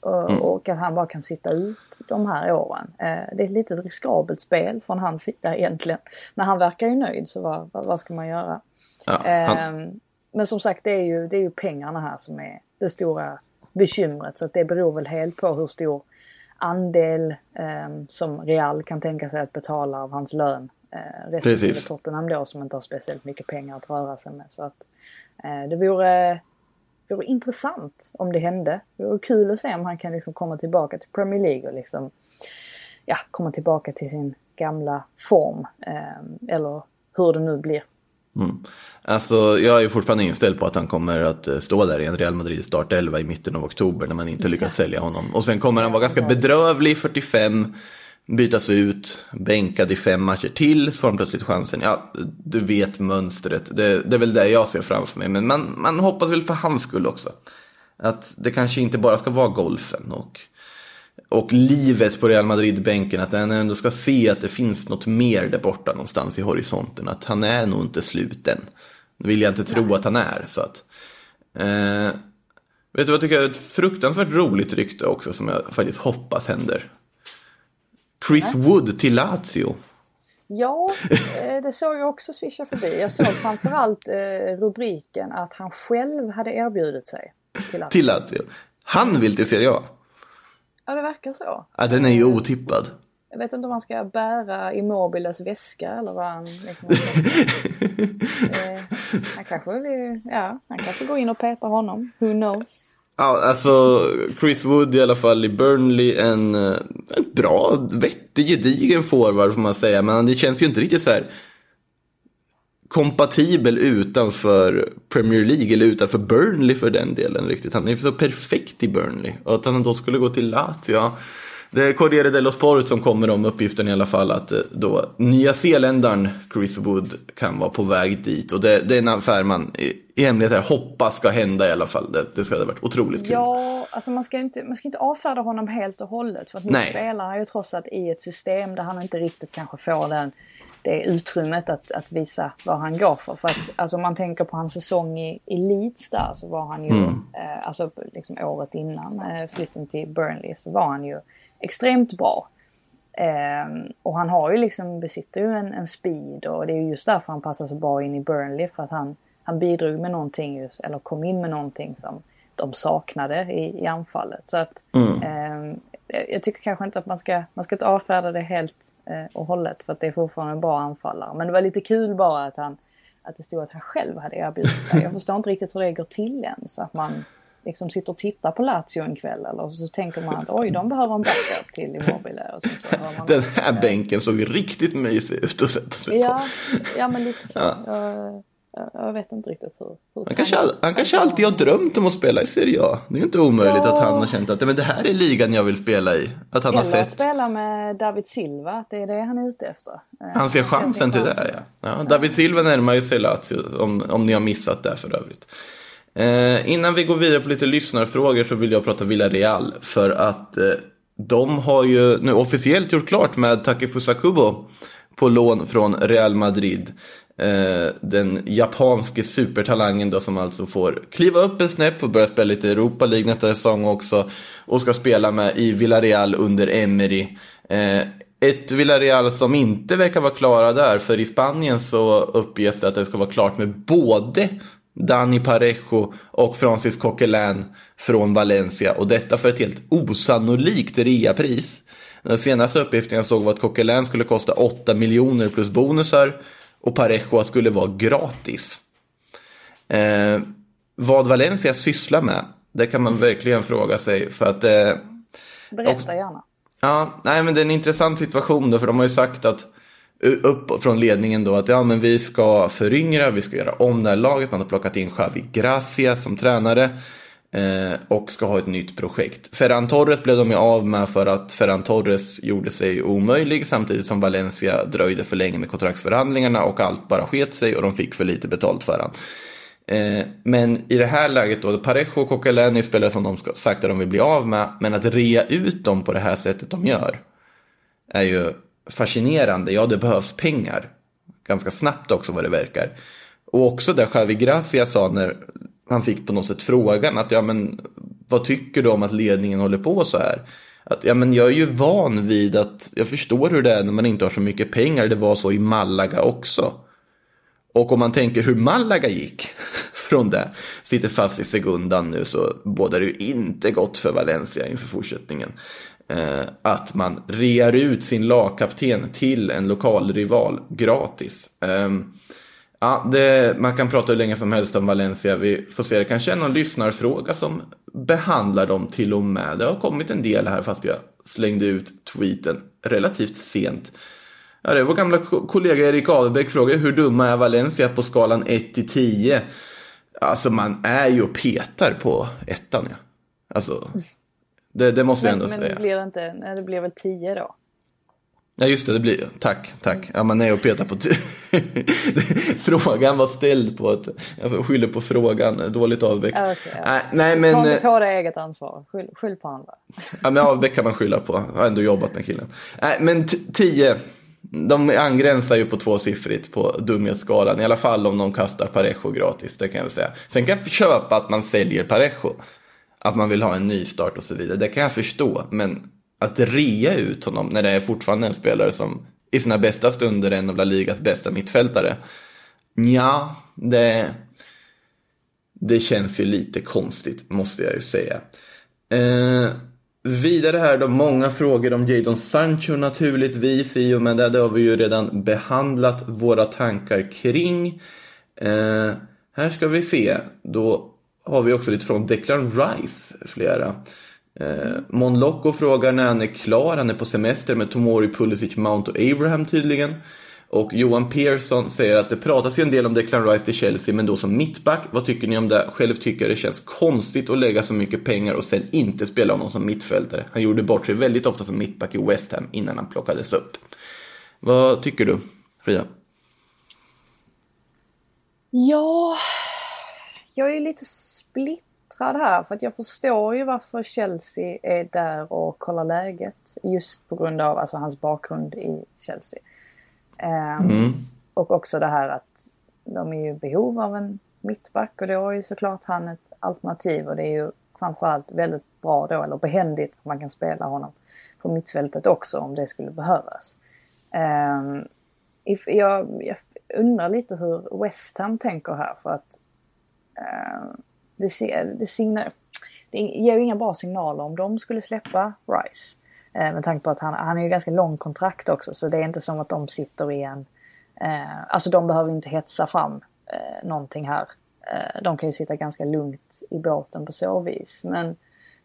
Och, och att han bara kan sitta ut de här åren. Eh, det är ett litet riskabelt spel från hans sida egentligen. Men han verkar ju nöjd så vad, vad, vad ska man göra? Ja, han, Ehm, men som sagt det är, ju, det är ju pengarna här som är det stora bekymret. Så att det beror väl helt på hur stor andel ehm, som Real kan tänka sig att betala av hans lön. Eh, respektive Precis. Tottenham då som inte har speciellt mycket pengar att röra sig med. Så att eh, det vore, vore intressant om det hände. Det vore kul att se om han kan liksom komma tillbaka till Premier League och liksom ja, komma tillbaka till sin gamla form. ehm, eller hur det nu blir. Alltså, jag är fortfarande inställd på att han kommer att eh, stå där i en Real Madrid startelva i mitten av oktober när man inte lyckas sälja honom. Och sen kommer han vara ganska bedrövlig, 45, bytas ut, bänkad i fem matcher till, så får han plötsligt chansen. Ja, du vet mönstret. Det, det är väl det jag ser framför mig. Men man, man hoppas väl för hans skull också. Att det kanske inte bara ska vara golfen och, och livet på Real Madrid-bänken. Att han ändå ska se att det finns något mer där borta någonstans i horisonten. Att han är nog inte slut än. Det vill jag inte tro att han är. Så att, eh, vet du vad jag tycker är ett fruktansvärt roligt rykte också som jag faktiskt hoppas händer? Chris Wood till Lazio. Ja, eh, det såg jag också swisha förbi. Jag såg framförallt eh, rubriken att han själv hade erbjudit sig till att... Till Lazio. Han vill till Serie A. Ja, det verkar så. Ja, den är ju otippad. Jag vet inte om han ska bära Immobiles väska eller vad han... Liksom, [LAUGHS] eh, han kanske vill, ja, han kanske går in och petar honom. Who knows? Ja, alltså Chris Wood i alla fall i Burnley, en, eh, en bra, vettig, gedigen forward får man säga. Men det känns ju inte riktigt så här kompatibel utanför Premier League eller utanför Burnley för den delen riktigt. Han är så perfekt i Burnley. Och att han då skulle gå till Lazio, ja. Det är Corriere dello Sport som kommer om uppgiften i alla fall att eh, då nya zeeländaren Chris Wood kan vara på väg dit. Och det, det är en affär man i, i hemlighet här hoppas ska hända i alla fall. Det, det ska ha varit otroligt kul. Ja, alltså man ska, inte, man ska inte avfärda honom helt och hållet. För att nu Nej. spelar han ju trots allt i ett system där han inte riktigt kanske får den, det utrymmet att, att visa vad han går för. För att alltså, om man tänker på hans säsong i, i Leeds där så var han ju, Mm. eh, alltså liksom året innan eh, flytten till Burnley så var han ju extremt bra. Ehm, och han har ju liksom, besitter ju en, en speed och det är ju just därför han passar så bra in i Burnley för att han, han bidrog med någonting, just, eller kom in med någonting som de saknade i, i anfallet. Så att ehm, jag jag tycker kanske inte att man ska, man ska inte avfärda det helt eh, och hållet för att det är fortfarande en bra anfallare. Men det var lite kul bara att han att det stod att han själv hade erbjudit sig. Jag förstår inte riktigt hur det går till ens. Att man liksom sitter och tittar på Lazio en kväll eller så tänker man att oj, de behöver en backup till Immobile. Och sen så man Den också här bänken såg riktigt mysig ut att sätta sig Ja, på. ja men lite så. Ja. Jag, jag, jag vet inte riktigt hur. hur Han kanske, all- han kanske alltid har drömt om att spela i Serie A. Det är ju inte omöjligt Ja. att han har känt att "Nej, men det här är ligan jag vill spela i. Att han har Eller att sett, spela med David Silva, att det är det han är ute efter. Eh, han ser chansen sin till chans. det. Ja. Ja, David Silva närmar ju sig Lazio, om, om ni har missat det för övrigt. Eh, innan vi går vidare på lite lyssnarfrågor så vill jag prata Villarreal. För att eh, de har ju nu officiellt gjort klart med Takefusa Kubo på lån från Real Madrid. Eh, den japanske supertalangen då som alltså får kliva upp en snäpp och börja spela lite Europa League nästa säsong också. Och ska spela med i Villarreal under Emery. Eh, ett Villarreal som inte verkar vara klara där, för i Spanien så uppges det att det ska vara klart med både Dani Parejo och Francis Coquelin från Valencia och detta för ett helt osannolikt reapris. Den senaste uppgiften jag såg var att Coquelin skulle kosta 8 miljoner plus bonusar och Parejo skulle vara gratis. Eh, vad Valencia sysslar med, det kan man verkligen fråga sig för att eh, Berätta också- gärna. Ja, nej men det är en intressant situation då, för de har ju sagt att upp från ledningen då att ja men vi ska föryngra, vi ska göra om det här laget. Man har plockat in Xavi Gracia som tränare Eh, och ska ha ett nytt projekt. Ferran Torres blev de ju av med för att Ferran Torres gjorde sig omöjlig samtidigt som Valencia dröjde för länge med kontraktsförhandlingarna och allt bara sket sig och de fick för lite betalt för han. Eh, men i det här läget då, Parejo och Coquelin är spelare som de sagt att de vill bli av med, men att rea ut dem på det här sättet de gör är ju fascinerande. Ja, det behövs pengar. Ganska snabbt också vad det verkar. Och också det Javi Gracia sa när han fick på något sätt frågan att ja men vad tycker du om att ledningen håller på så här? Att ja men jag är ju van vid att jag förstår hur det är när man inte har så mycket pengar. Det var så i Malaga också. Och om man tänker hur Malaga gick [LAUGHS] från det, sitter fast i segundan nu så bådar det ju inte gott för Valencia inför fortsättningen. Eh, att man rear ut sin lagkapten till en lokal rival gratis. Eh, ja, det, man kan prata hur länge som helst om Valencia. Vi får se, det kanske är någon lyssnarfråga som behandlar dem till och med. Det har kommit en del här fast jag slängde ut tweeten relativt sent. Ja, det är vår gamla ko- kollega Erik Ahlbeck frågar hur dumma är Valencia på skalan 1 till 10? Alltså man är ju och petar på ettan ja. Alltså, det, det måste jag Men, ändå men säga. det blir inte, nej, det blir väl 10 då? Ja just det, det blir Tack, tack. Ja, man är och petar på... [LAUGHS] frågan var ställd på ett... Jag skyller på frågan. Dåligt. Ja, okej, ja. Nej, nej Ta men... inte eh, på dig eget ansvar. Skyll, skyll på andra. [LAUGHS] Ja, men Ahlbeck kan man skylla på. Jag har ändå jobbat med killen. Nej, men t- 10. De angränsar ju på tvåsiffrigt på dumhetsskalan. I alla fall om de kastar Parejo gratis. Det kan jag väl säga. Sen kan jag köpa att man säljer Parejo. Att man vill ha en ny start och så vidare. Det kan jag förstå. Men att rea ut honom när det är fortfarande en spelare som i sina bästa stunder är en av La Ligas bästa mittfältare. Ja, det, det känns ju lite konstigt måste jag ju säga. Eh, vidare här då, många frågor om Jadon Sancho naturligtvis i och med det, det har vi ju redan behandlat våra tankar kring. Eh, här ska vi se, då har vi också lite från Declan Rice, flera. Eh, Mon Loco frågar när han är klar, han är på semester med Tomori, Pulisic, Mount och Abraham tydligen. Och Johan Persson säger att det pratas ju en del om Declan Rice till Chelsea, men då som mittback. Vad tycker ni om det? Själv tycker jag det känns konstigt att lägga så mycket pengar och sen inte spela honom som mittfältare. Han gjorde bort sig väldigt ofta som mittback i West Ham innan han plockades upp. Vad tycker du, Frida? Ja, jag är ju lite splittrad här för att jag förstår ju varför Chelsea är där och kollar läget. Just på grund av alltså, hans bakgrund i Chelsea. Ehm, Och också det här att de är ju i behov av en mittback och då är ju såklart han ett alternativ och det är ju framförallt väldigt bra då, eller behändigt, att man kan spela honom på mittfältet också om det skulle behövas. Ehm, if, jag, jag undrar lite hur West Ham tänker här för att eh, det, ser- det, signar, det ger ju inga bra signaler om de skulle släppa Rice. Eh, med tanke på att han, han är ju ganska lång kontrakt också så det är inte som att de sitter i en... Eh, alltså de behöver inte hetsa fram eh, någonting här. Eh, de kan ju sitta ganska lugnt i båten på så vis. Men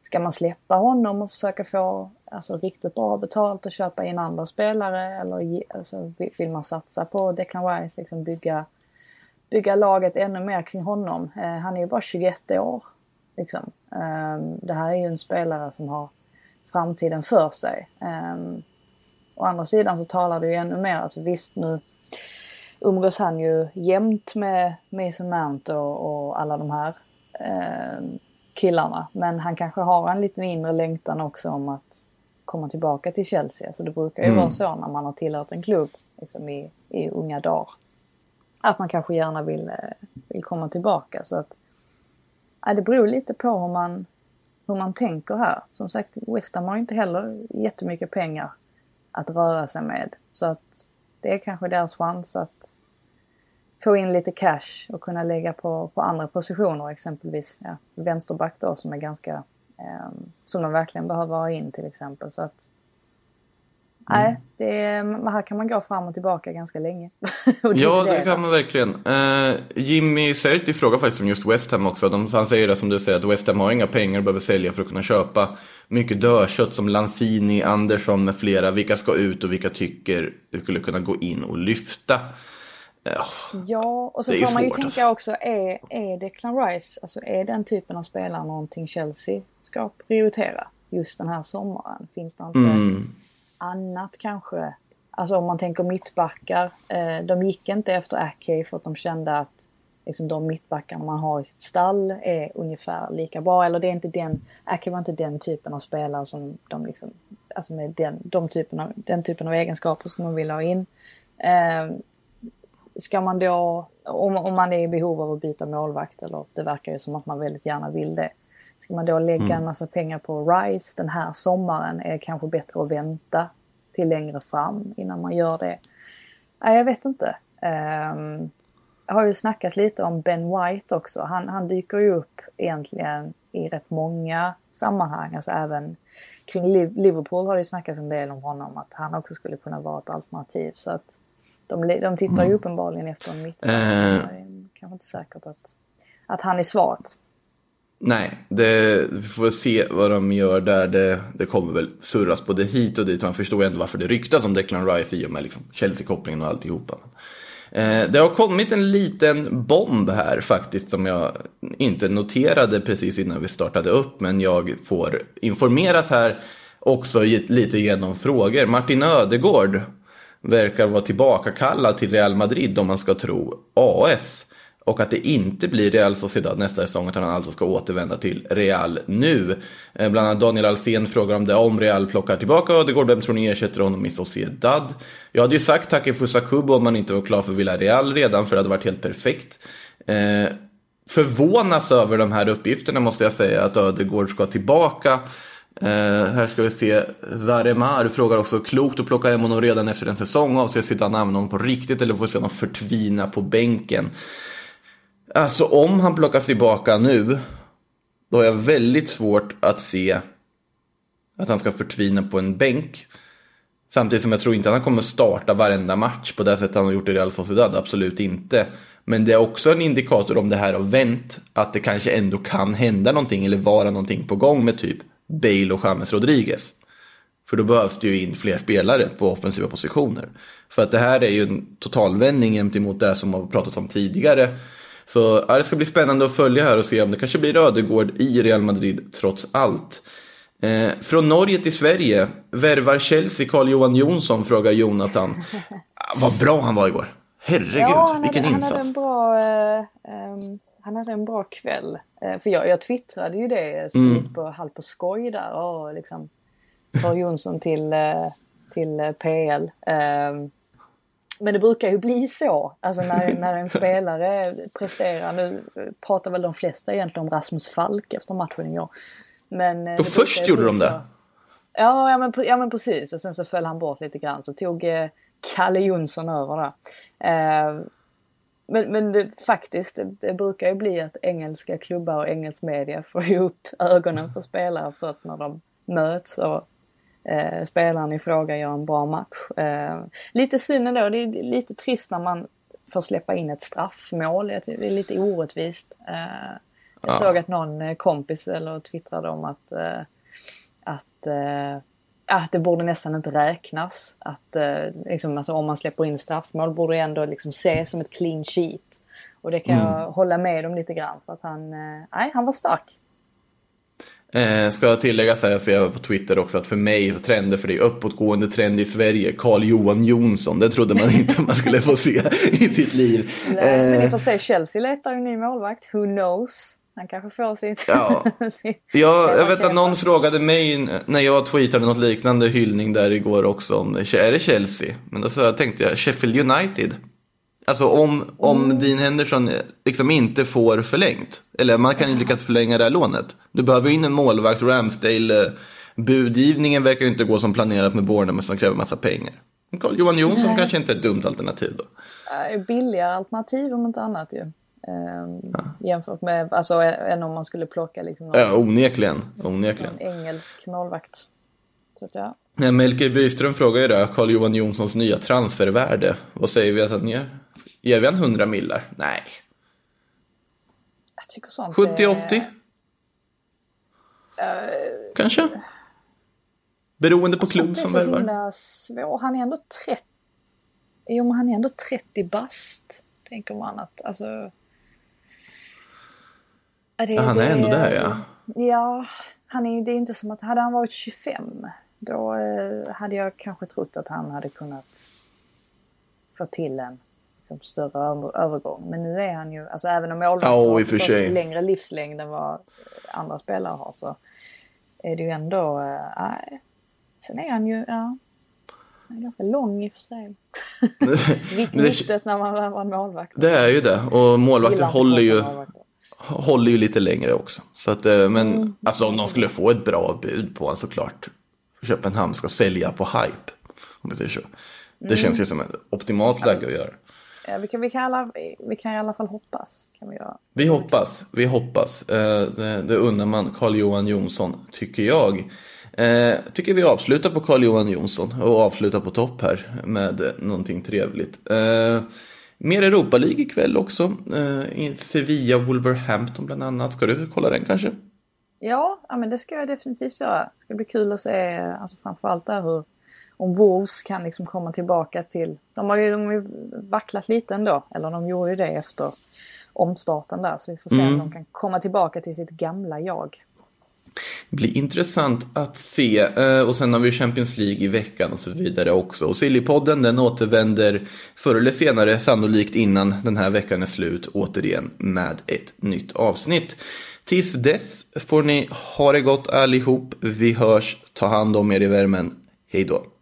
ska man släppa honom och försöka få alltså, riktigt bra betalt och köpa in andra spelare eller ge, alltså, vill- vill man satsa på Declan Rice, liksom bygga, bygga laget ännu mer kring honom. Eh, han är ju bara 21 år. Liksom. Eh, det här är ju en spelare som har framtiden för sig. Eh, å andra sidan så talar det ju ännu mer, alltså visst nu umgås han ju jämt med Mason Mount och, och alla de här eh, killarna. Men han kanske har en liten inre längtan också om att komma tillbaka till Chelsea. Så det brukar ju Mm. vara så när man har tillhört en klubb liksom i, i unga dagar. Att man kanske gärna vill, eh, vill komma tillbaka. Så att, ja, det beror lite på hur man, hur man tänker här. Som sagt, West Ham har inte heller jättemycket pengar att röra sig med. Så att det är kanske deras chans att få in lite cash och kunna lägga på, på andra positioner exempelvis. Ja, vänsterback då som är ganska eh, som de verkligen behöver ha in till exempel. Så att Nej, det är, här kan man gå fram och tillbaka ganska länge. [LAUGHS] Och Ja, är det kan man verkligen. Eh, Jimmy Serti frågar faktiskt om just West Ham också. De, han säger det som du säger, att West Ham har inga pengar och behöver sälja för att kunna köpa mycket dödkött som Lanzini, Andersson med flera. Vilka ska ut och vilka tycker det skulle kunna gå in och lyfta? Eh, Ja, och så Det får man ju tänka alltså. också, är, är Declan Rice, alltså är den typen av spelare någonting Chelsea ska prioritera just den här sommaren? Finns det inte Mm annat kanske? Alltså om man tänker mittbackar, eh, de gick inte efter Ackey för att de kände att liksom, de mittbackarna man har i sitt stall är ungefär lika bra. Eller det är inte den, Ackey var inte den typen av spelare som de liksom, alltså med den, de typen av, den typen av egenskaper som man vill ha in. Eh, ska man då, om, om man är i behov av att byta målvakt, eller det verkar ju som att man väldigt gärna vill det. Ska man då lägga en massa pengar på Rice den här sommaren är det kanske bättre att vänta till längre fram innan man gör det. Nej, jag vet inte. Ehm, jag har ju snackat lite om Ben White också. Han, han dyker ju upp egentligen i rätt många sammanhang. Alltså även kring Liv- Liverpool har det ju snackats en del om honom. Att han också skulle kunna vara ett alternativ. Så att de, de tittar ju uppenbarligen efter en mittback. Eh. Det är kanske inte säkert att, att han är svaret. Nej, det, vi får väl se vad de gör där. Det, det kommer väl surras både hit och dit. Man förstår ju ändå varför det ryktas om Declan Rice i och med liksom Chelsea-kopplingen och alltihopa. Eh, det har kommit en liten bomb här faktiskt som jag inte noterade precis innan vi startade upp. Men jag får informerat här också lite genom frågor. Martin Ödegård verkar vara tillbakakallad till Real Madrid om man ska tro AS. Och att det inte blir Real Sociedad nästa säsong utan han alltså ska återvända till Real nu. Eh, bland annat Daniel Alsen frågar om det om Real plockar tillbaka Ödegård. Vem tror ni ersätter honom i Sociedad? Jag hade ju sagt Takefusa Kubo om man inte var klar för Villarreal redan för det hade varit helt perfekt. Eh, förvånas över de här uppgifterna måste jag säga att Ödegård ska tillbaka. Eh, här ska vi se, Zaremar frågar också klokt att plocka hem honom redan efter en säsong. Avser sitta använda honom på riktigt eller får se honom förtvina på bänken? Alltså om han plockas tillbaka nu, då har jag väldigt svårt att se att han ska förtvina på en bänk. Samtidigt som jag tror inte att han kommer starta varenda match på det sättet han har gjort i Real Sociedad, absolut inte. Men det är också en indikator om det här har vänt, att det kanske ändå kan hända någonting eller vara någonting på gång med typ Bale och James Rodriguez. För då behövs det ju in fler spelare på offensiva positioner. För att det här är ju en totalvändning gentemot det som har pratats om tidigare. Så ja, det ska bli spännande att följa här och se om det kanske blir Ödegård i Real Madrid trots allt. Eh, från Norge till Sverige, värvar Chelsea Carl-Johan Jonsson, frågar Jonathan. [LAUGHS] Ah, vad bra han var igår. Herregud, vilken hade, insats. Han hade en bra, eh, ehm, han hade en bra kväll. Eh, för jag, jag twittrade ju det som Mm. på, halvt på skoj där. Och liksom, Carl Jonsson till, eh, till eh, PL. Ehm, men det brukar ju bli så. Alltså när, när en spelare presterar. Nu pratar väl de flesta egentligen om Rasmus Falk efter matchen igår. Men, eh, Och det först gjorde de det. Ja, ja, men, ja men precis. Och sen så föll han bort lite grann. Så tog eh, Kalle Jonsson över där. Eh, men men det, faktiskt, det, det brukar ju bli att engelska klubbar och engelsk media [LAUGHS] får ju upp ögonen för spelare först när de möts och eh, spelaren i fråga gör en bra match. Eh, lite synd ändå, det är lite trist när man får släppa in ett straffmål. Det är lite orättvist. Eh, jag Ja. såg att någon eh, kompis eller twittrade om att, eh, att eh, att det borde nästan inte räknas. Att eh, liksom, alltså, om man släpper in straffmål borde det ändå liksom ses som ett clean sheet. Och det kan jag hålla med om lite grann för att han, nej, han var stark. Eh, ska jag tillägga så här, jag ser på Twitter också att för mig så trender för det är uppåtgående trend i Sverige. Carl-Johan Jonsson, det trodde man inte man skulle få se i sitt liv. Nej, Men Eh, ni får se, Chelsea letar ju en ny målvakt. Who knows? Han kanske får sitt... Ja. sitt- [LAUGHS] Ja, jag vet att någon frågade mig när jag tweetade något liknande hyllning där igår också om är det Chelsea? Men då så tänkte jag Sheffield United. Alltså om, om Dean Henderson liksom inte får förlängt. Eller man kan ju lyckas förlänga det här lånet. Du behöver in en målvakt, Ramsdale. eh, Budgivningen verkar ju inte gå som planerat med Bournemouth som kräver massa pengar. Carl-Johan Jonsson kanske inte är ett dumt alternativ då. Eh, Billigare alternativ om inte annat ju. Ehm, Jämfört med, alltså än om man skulle plocka liksom någon, Ja, onekligen. onekligen. någon engelsk målvakt. Så att ja. Nej, Melker Byström frågar ju där, Carl-Johan Jonssons nya transfervärde. Vad säger vi att han ger? Ger vi han 100 millar? Nej. Jag tycker sånt 70-80? Kanske? Beroende på klubb Det är som så värvar. himla svår. Han är ändå 30. Jo, men han är ändå 30 bast. Tänker man att, alltså. Ja, det- Ja, han är det ändå där, alltså- Ja, han är ju, det är inte som att, hade han varit 25. Då eh, hade jag kanske trott att han hade kunnat få till en liksom, större över, övergång. Men nu är han ju, alltså även om målvakter har förstås längre livslängd än vad andra spelare har så är det ju ändå, nej. Sen är han ju, ja. Han är ganska lång i och för sig. [LAUGHS] Viktigt när man var målvakt. Det är ju det. Och målvakter håller ju, målvakter. håller ju lite längre också. Så att, eh, men Mm. alltså om de skulle få ett bra bud på honom såklart. Köpenhamn ska sälja på hype. Om vi säger så. Det Mm. känns ju som ett optimalt läge att göra. Ja, vi, kan, vi, kan alla, vi kan i alla fall hoppas. Kan vi göra. Vi hoppas, vi hoppas. Eh, Det, det unnar man Carl-Johan Jonsson, tycker jag. Eh, tycker vi avslutar på Carl-Johan Jonsson och avslutar på topp här med någonting trevligt. Eh, mer Europa League ikväll också. Sevilla, Wolverhampton bland annat. Ska du kolla den kanske? Ja, ja, men det ska jag definitivt göra. Det ska bli kul att se, alltså framförallt där hur, om Wolves kan liksom komma tillbaka till, de har ju, de har ju vacklat lite ändå, eller de gjorde ju det efter omstarten där, så vi får se Mm. om de kan komma tillbaka till sitt gamla jag. blir intressant att se. Eh, Och sen har vi Champions League i veckan och så vidare också. Och Sillypodden den återvänder förr eller senare, sannolikt innan den här veckan är slut, återigen med ett nytt avsnitt. Tills dess får ni ha det gott allihop. Vi hörs. Ta hand om er i värmen. Hej då.